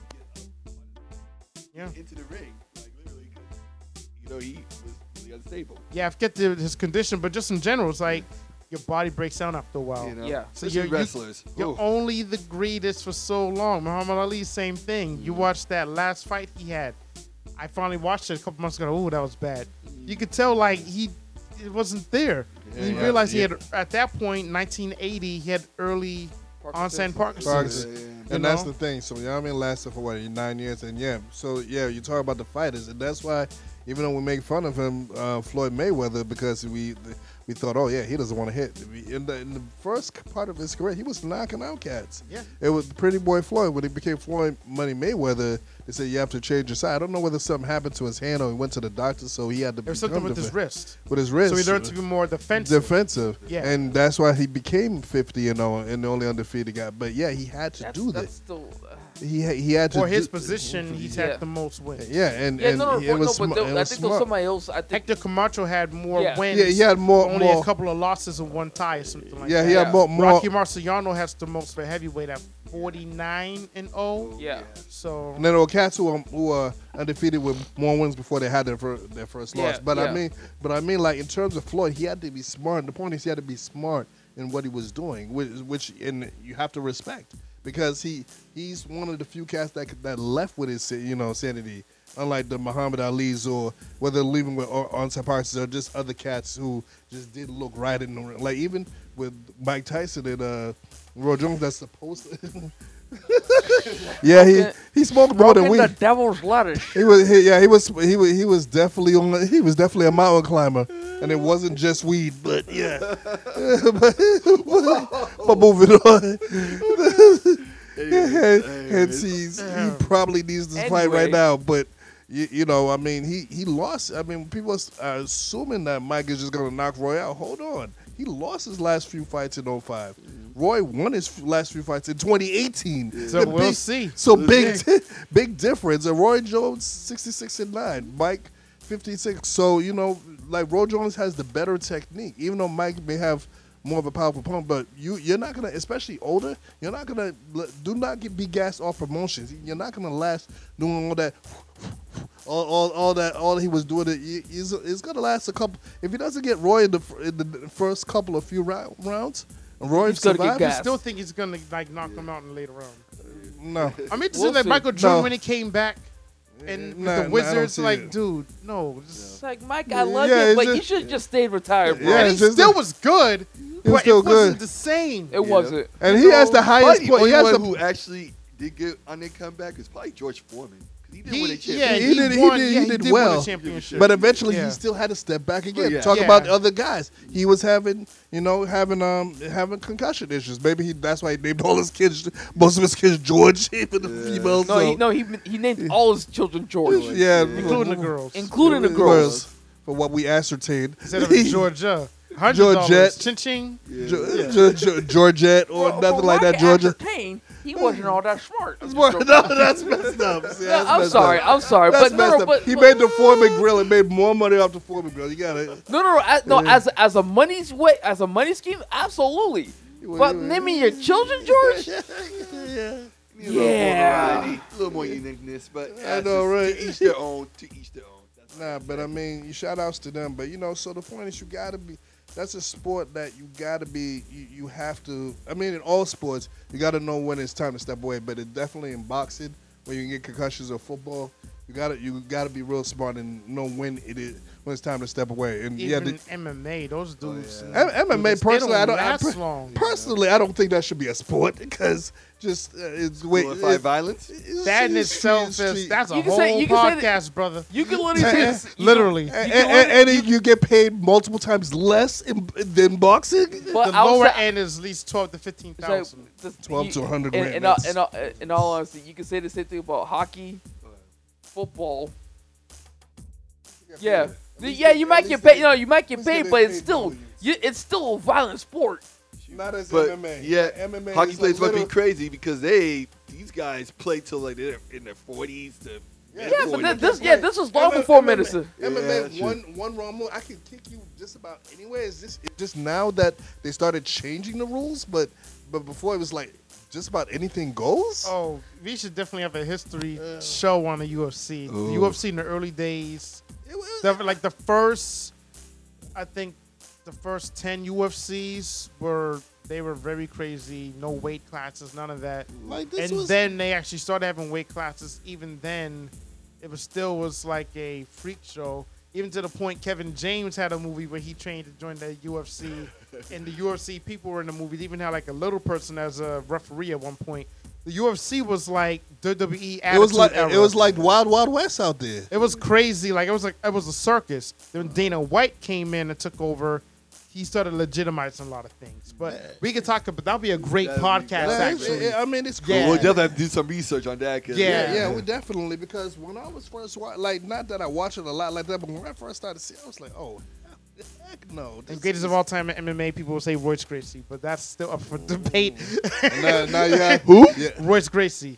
S5: Yeah.
S8: into the ring, like literally, 'cause, you know, he was really unstable.
S5: Yeah, I forget the, his condition, but just in general, it's like your body breaks down after a while.
S8: You know,
S6: Yeah.
S5: So
S8: especially
S5: you're- you-
S8: wrestlers.
S5: You're only the greatest for so long. Muhammad Ali, same thing.
S8: Mm.
S5: You watched that last fight he had. I finally watched it a couple months ago. Oh, that was bad. You could tell like he it wasn't there.
S7: Yeah,
S5: he
S7: yeah,
S5: realized
S7: yeah.
S5: he had at that point, 1980, he had early onset
S6: Parkinson's.
S5: Parkinson's.
S7: Parkinson's.
S8: Yeah,
S5: You
S7: And that's the thing. So Yao Ming lasted for what nine years, and yeah. So yeah, you talk about the fighters, and that's why even though we make fun of him, uh, Floyd Mayweather, because we we thought, oh yeah, he doesn't want to hit. In the, in the first part of his career, he was knocking out cats.
S5: Yeah.
S7: It was Pretty Boy Floyd. When he became Floyd Money Mayweather, they said you have to change your side. I don't know whether something happened to his hand or he went to the doctor, so he had to.
S5: There was something with his wrist.
S7: With his wrist.
S5: So he learned to be more defensive.
S7: defensive.
S5: Yeah.
S7: And that's why he became 50 and 0 and the only undefeated guy. But yeah, he had to
S6: That's,
S7: do
S6: that's
S7: this.
S6: still. Uh,
S7: He he had to
S5: For his
S7: do-
S5: position, he's
S6: Yeah.
S5: had the most wins.
S7: Yeah, and
S6: yeah,
S7: and
S6: no, no,
S7: it
S6: no,
S7: was,
S6: but
S7: sma-
S6: there-
S7: it
S6: I
S7: was
S6: think there was somebody else. I think
S5: Hector Camacho had more
S6: Yeah.
S5: wins.
S7: Yeah, he had more-
S5: Only
S7: more-
S5: a couple of losses and one tie or something like
S7: Yeah,
S5: that.
S7: Yeah, he had
S6: Yeah.
S7: more, more
S5: Rocky Marciano has the most for heavyweight at 49 and 0.
S6: yeah.
S5: So
S7: And then there were cats who, um, who were undefeated with more wins before they had their, fir- their first
S6: Yeah,
S7: loss. But
S6: yeah.
S7: I mean, but I mean, like in terms of Floyd, he had to be smart. The point is, he had to be smart in what he was doing, which, which and you have to respect because he he's one of the few cats that that left with his you know sanity. Unlike the Muhammad Ali's or whether leaving with or Parkinson's or just other cats who just didn't look right in the ring. Like even with Mike Tyson and uh, Roy Jones, that's supposed to. yeah, he he smoked more than we.
S6: the devil's lettuce.
S7: He was, he, yeah, he was, he was, he was definitely on. He was definitely a mountain climber, and it wasn't just weed, but yeah. but, but moving on, hence he's, he probably needs to fight right now, but. You, you know, I mean, he, he lost. I mean, people are assuming that Mike is just going to knock Roy out. Hold on. He lost his last few fights in 05. Roy won his last few fights in 2018.
S5: So
S7: The
S5: we'll
S7: big-
S5: see.
S7: So big, big difference. And Roy Jones, 66 and 9. Mike, 56. So, you know, like Roy Jones has the better technique, even though Mike may have more of a powerful pump, but you you're not gonna, especially older, you're not gonna do not get be gassed off promotions. You're not gonna last doing all that, all, all, all that, all he was doing. It is it's gonna last a couple. If he doesn't get Roy in the in the first couple of few rou- rounds, and Roy
S6: He's gonna get
S7: survives,
S5: I still think he's gonna like knock him out in the later round.
S7: no.
S5: I'm interested
S6: We'll
S5: in like
S6: see.
S5: Michael Jordan
S7: No.
S5: when he came back. and
S7: Nah, nah,
S5: the Wizards,
S7: see
S5: like,
S7: it.
S5: dude, no. just-
S6: It's like Mike, I love
S7: Yeah,
S6: you,
S7: it's
S6: but
S7: just-
S6: you should have just stayed retired, bro.
S7: Yeah,
S5: and he
S7: it's
S5: still
S7: a-
S5: was good,
S7: He was
S5: but
S7: still
S5: it wasn't
S7: good.
S5: the same.
S6: It wasn't.
S7: And he has the highest
S8: Probably
S7: point.
S8: The
S7: He
S8: only
S7: has
S8: one
S7: the
S8: who actually did get on their comeback is probably George Foreman. 'Cause He did
S5: He,
S8: win a championship.
S5: he,
S7: He did- he did-
S5: yeah,
S7: he
S5: he
S7: did
S5: did
S7: well.
S5: win a championship.
S7: But eventually,
S5: Yeah.
S7: he still had to step back again.
S8: Yeah.
S7: Talk
S5: Yeah.
S7: about the other guys. He was having, you know, having um having concussion issues. Maybe he that's why he named all his kids, most of his kids George, even the females.
S6: No,
S7: so-
S6: he, no, he he named all his children George,
S7: yeah,
S5: including the girls.
S6: including the
S7: Girls,
S6: girls.
S7: For what we ascertained,
S5: Instead of Georgia.
S7: Georgette.
S5: dollars. Ching ching.
S7: Ge- Ge- Ge- Georgette or
S6: For-
S7: nothing
S6: for
S7: like that. Georgia.
S6: After Payne, he wasn't all that smart.
S7: no, that's messed up. See, that's
S6: I'm
S7: messed
S6: sorry.
S7: up.
S6: I'm sorry,
S7: That's
S6: but no,
S7: messed
S6: no,
S7: up.
S6: but
S7: he
S6: but-
S7: made the Foreman grill and made more money off the Foreman grill. You got it.
S6: No, no, no. As, no, as as a money's way, as a money scheme, absolutely.
S7: was-
S6: But
S7: he was-
S6: naming your children George,
S7: yeah.
S8: A little more
S6: Yeah.
S8: a little more uniqueness, but
S7: I know, right?
S8: To each their own. To each their own.
S7: Nah, but I mean, you shout outs to them. But you know, so the point is, you gotta be. That's a sport that you gotta be. You, you have to. I mean, in all sports, you gotta know when it's time to step away. But it definitely in boxing, when you can get concussions or football, you gotta you gotta be real smart and know when it is when it's time to step away. And yeah, the,
S5: MMA, those dudes.
S7: M- MMA personally, I don't. I, per-
S5: long.
S7: personally, I don't think that should be a sport because just uh, it's way
S8: glorified
S7: it-
S8: violence.
S7: it's-
S5: That in itself is that's a
S6: You can
S5: whole
S6: say- you can say that-
S5: podcast, brother.
S6: you can literally say this, you
S5: Literally.
S6: can-
S7: and,
S6: you can
S7: and,
S6: literally-
S7: and you get paid multiple times less in, than boxing.
S6: but
S5: the lower
S6: say-
S5: end is at least twelve to fifteen
S6: it's like
S5: thousand.
S6: this-
S7: 12 to 100
S6: in-
S7: grand,
S6: In, all, in, all, in all honesty, you can say the same thing about hockey, football. Yeah, The- yeah, you might get paid. You know, you might get paid, but it's still, you, it's still a violent sport.
S7: Not as
S8: But
S7: MMA.
S8: yeah,
S7: MMA
S8: hockey players must be crazy because they these guys play till like they're in their forties to
S6: Yeah,
S8: mid-
S6: but
S8: 40s.
S6: this, this yeah, this was long
S7: MMA
S6: before medicine.
S8: Yeah,
S7: MMA
S8: that's true.
S7: one one wrong move. I can kick you just about anywhere. Is this it's just now that they started changing the rules? But but before it was like just about anything goes.
S5: Oh, we should definitely have a history show on the UFC. The
S8: Ooh.
S5: UFC in the early days,
S7: It was-
S5: the- like the first, I think, the first ten UFCs were they were very crazy. No weight classes, none of that.
S7: like this
S5: and
S7: was
S5: then they actually started having weight classes. Even then, it was still was like a freak show. Even to the point, Kevin James had a movie where he trained to join the UFC, and the UFC people were in the movie. They even had like a little person as a referee at one point. The UFC was like WWE.
S7: it was
S5: Attitude
S7: like
S5: era.
S7: it was like Wild Wild West out there.
S5: It was crazy. Like it was like it was a circus. Then Dana White came in and took over. He started legitimizing a lot of things. But we could talk about that'll be a great
S8: That'd
S5: podcast.
S7: Yeah,
S5: actually,
S7: it- I mean, it's
S5: Yeah.
S7: cool.
S8: We'll definitely have to do some research on that. 'cause-
S5: Yeah.
S7: Yeah, yeah, we definitely because when I was first wa- like, not that I watch it a lot like that, but when I first started to seeing, I was like, oh, heck no.
S5: and greatest
S7: is-
S5: of all time in MMA, people will say Royce Gracie, but that's still up for debate.
S7: now, now you have who? Yeah.
S5: Royce Gracie,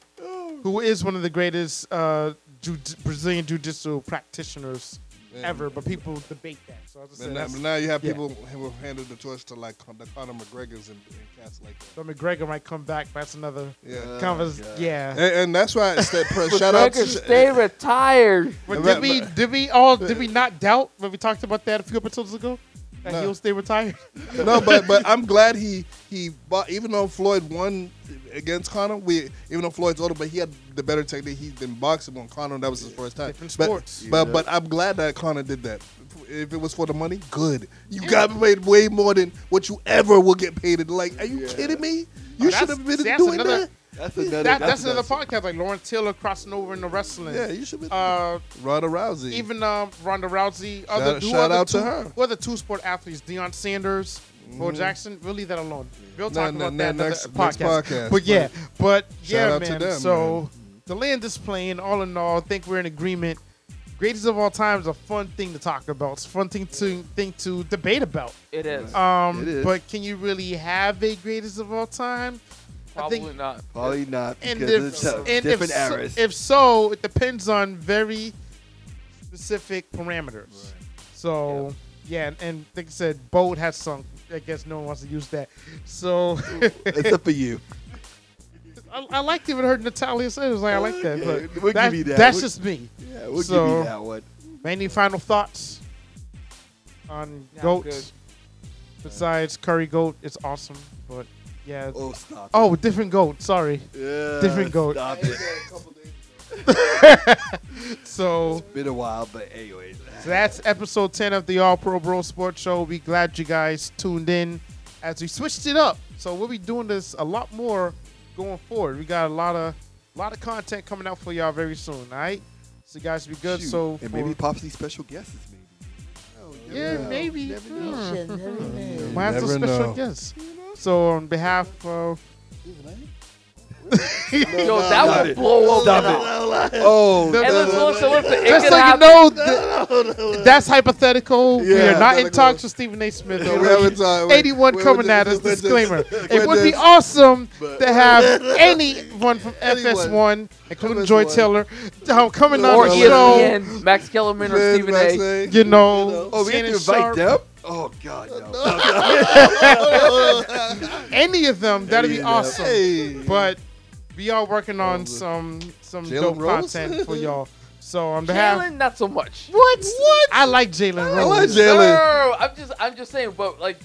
S5: who is one of the greatest uh, ju- Brazilian jiu-jitsu practitioners Mm-hmm. ever, but people debate that. So I'll just
S7: But now, but now you have
S5: yeah.
S7: people who have handed the torch to like the Conor McGregor's and, and cats like that.
S5: but McGregor might come back. But that's another
S7: Yeah, oh,
S5: convers.
S8: God.
S5: Yeah.
S7: and, and that's why it's that press. shout out
S6: McGregor
S7: to
S6: stay retired.
S5: But
S7: But-
S5: did we did we all did we not doubt when we talked about that a few episodes ago that
S7: No.
S5: he'll stay retired?
S7: no, but but I'm glad he he bought, even though Floyd won against Conor, we even though Floyd's older, but he had the better technique. He's been boxing on Conor. That was his first time.
S5: Different
S7: But-
S5: sports.
S7: But but I'm glad that Conor did that. If it was for the money, good. You got paid way more than what you ever will get paid. In. Like, are you
S8: Yeah.
S7: kidding me?
S5: Oh,
S7: You
S5: that's-
S7: should have been
S5: see,
S7: doing
S5: another-
S7: that.
S8: That's another.
S5: That, that's another
S8: another
S5: podcast like Lauren Taylor crossing over into wrestling.
S7: Yeah, you should be.
S5: Uh,
S7: Ronda Rousey.
S5: even um, Ronda Rousey. Other, who
S7: shout
S5: are the
S7: out to her.
S5: Who are the two sport athletes? Deion Sanders, Bo Jackson. We'll leave that alone. We'll
S7: No,
S5: talk
S7: no,
S5: about
S7: no,
S5: that another
S7: next-
S5: podcast.
S7: next podcast.
S5: But yeah, but
S7: Shout
S5: yeah,
S7: out to
S5: man.
S7: them,
S5: so
S7: man.
S5: the land is playing. All in all, I think we're in agreement. Greatest of all time is a fun thing to talk about. It's a fun thing to thing to debate about.
S6: It is
S5: Um,
S8: It is.
S5: but can you really have a greatest of all time?
S6: Probably
S5: I think,
S6: not.
S8: Probably not
S5: and if,
S8: it's
S5: and
S8: different
S5: if so, if so, it depends on very specific parameters. So yeah, and, and like I said, boat has sunk. I guess no one wants to use that. So
S8: Except for you.
S5: I, I liked even heard Natalya say it was like I like that,
S8: Okay,
S5: but
S8: we'll
S5: that-
S8: give you that.
S5: that's
S8: We'll-
S5: just me.
S8: Yeah, we'll
S5: So-
S8: give you that one.
S5: Any final thoughts on
S6: Yeah,
S5: goats? Besides curry goat, it's awesome, but yeah.
S8: Oh, stop.
S5: Oh, different goat. Sorry,
S8: Yeah,
S5: different goat.
S8: Stop it.
S5: So,
S8: Been a while, but anyways.
S5: so that's episode 10 of the All Pro Bro Sports Show. We glad you guys tuned in as we switched it up. So we'll be doing this a lot more going forward. We got a lot of a lot of content coming out for y'all very soon. All right. So you guys be good.
S8: Shoot.
S5: So
S8: and
S5: for-
S8: maybe possibly special guests, maybe.
S5: yeah, maybe.
S8: Never
S5: Hmm.
S8: know.
S5: Might have some special
S7: know.
S5: guests. So on behalf of
S6: Yo, that would blow up.
S8: Oh,
S6: And listen, listen, listen. It
S5: just so you know, th- that's hypothetical. we are not in talks with Stephen A. Smith.
S7: Yeah, we haven't talked-
S5: 81 coming at us.
S7: just- we just-
S5: Disclaimer. It would be awesome to have anyone from FS1, including Joy Taylor, um, coming on
S6: Or
S5: the
S6: E
S5: show.
S6: Max Kellerman or Stephen A.
S7: A.
S5: You know,
S8: oh, we have to invite them? Oh, God, no.
S5: any of them. That'd be
S8: Any of them.
S5: awesome.
S7: Hey.
S5: But we are working on
S7: Oh,
S5: some some
S7: Jalen
S5: dope
S7: Rose?
S5: content for y'all. So on behalf,
S6: Jalen, not so much.
S5: what? What? I like Jalen
S7: I like
S5: Rose.
S6: No, no,
S7: Jalen.
S6: no, no, I'm just, I'm just saying. But like,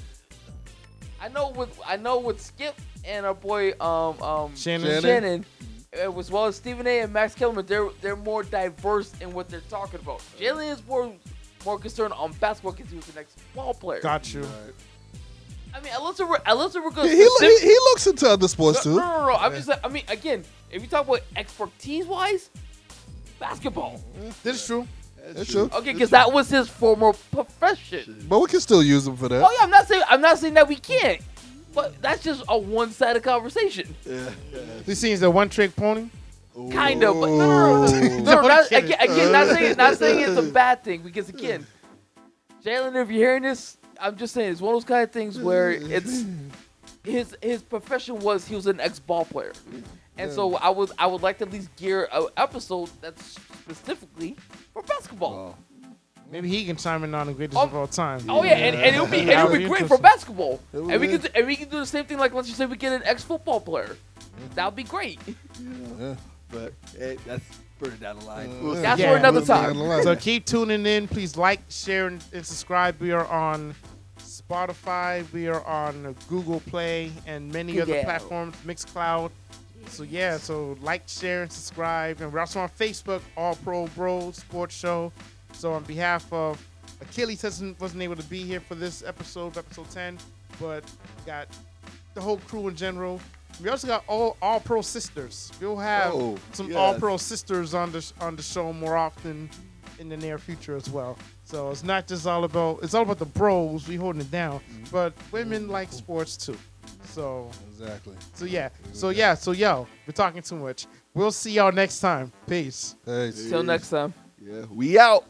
S6: I know with, I know with Skip and our boy, um, um,
S5: Shannon.
S7: Shannon.
S6: Shannon, uh, as well as Stephen A. and Max Kellerman, they're they're more diverse in what they're talking about. Jalen is more more concerned on basketball because he was an ex ball player.
S5: Got you.
S6: I mean, unless we're unless we're going
S7: He, he, he, he looks into other sports
S6: no,
S7: too.
S6: no, no, no. I'm just, I mean, again, if you talk about expertise wise, basketball.
S5: Mm, this is true.
S7: That's true.
S6: Okay, because that was his former profession.
S7: But we can still use him for that.
S6: Oh yeah, I'm not saying I'm not saying that we can't, but that's just a one-sided conversation.
S5: Yeah This seems a one trick pony.
S6: Kind of, but no, no, no, no, no, no, not, again, again, not saying, not saying it's a bad thing because again, Jalen, if you're hearing this, I'm just saying it's one of those kind of things where it's his his profession was he was an ex-ball player, and so I would I would like to at least gear an episode that's specifically for basketball.
S5: Maybe he can chime in on the greatest
S6: Oh,
S5: of all time.
S6: Oh yeah, and, and it'll be and it'll
S5: would
S6: be great for basketball, and we can do, and we can do the same thing like let's just say we get an ex-football player, that would be great.
S7: Yeah.
S8: But hey, that's further down the line.
S7: Uh,
S8: We'll see.
S6: That's
S5: Yeah,
S6: for another time.
S7: down the line.
S5: So keep tuning in. Please like, share, and, and subscribe. We are on Spotify. We are on Google Play and many other
S6: Google.
S5: platforms, Mixcloud. So yeah, so like, share, and subscribe. And we're also on Facebook, All Pro Bros Sports Show. So on behalf of Achilles hasn't wasn't able to be here for this episode, episode 10, but got the whole crew in general. We also got all all pro sisters. We'll have
S8: Oh,
S5: some
S8: yes.
S5: all pro sisters on the on the show more often in the near future as well. So it's not just all about it's all about the bros. We holding it down, mm-hmm. but women like sports too. So
S7: Exactly.
S5: so yeah. So yeah. So yo, we're talking too much. We'll see y'all next time. Peace.
S7: Hey.
S6: Till next time.
S8: Yeah, we out.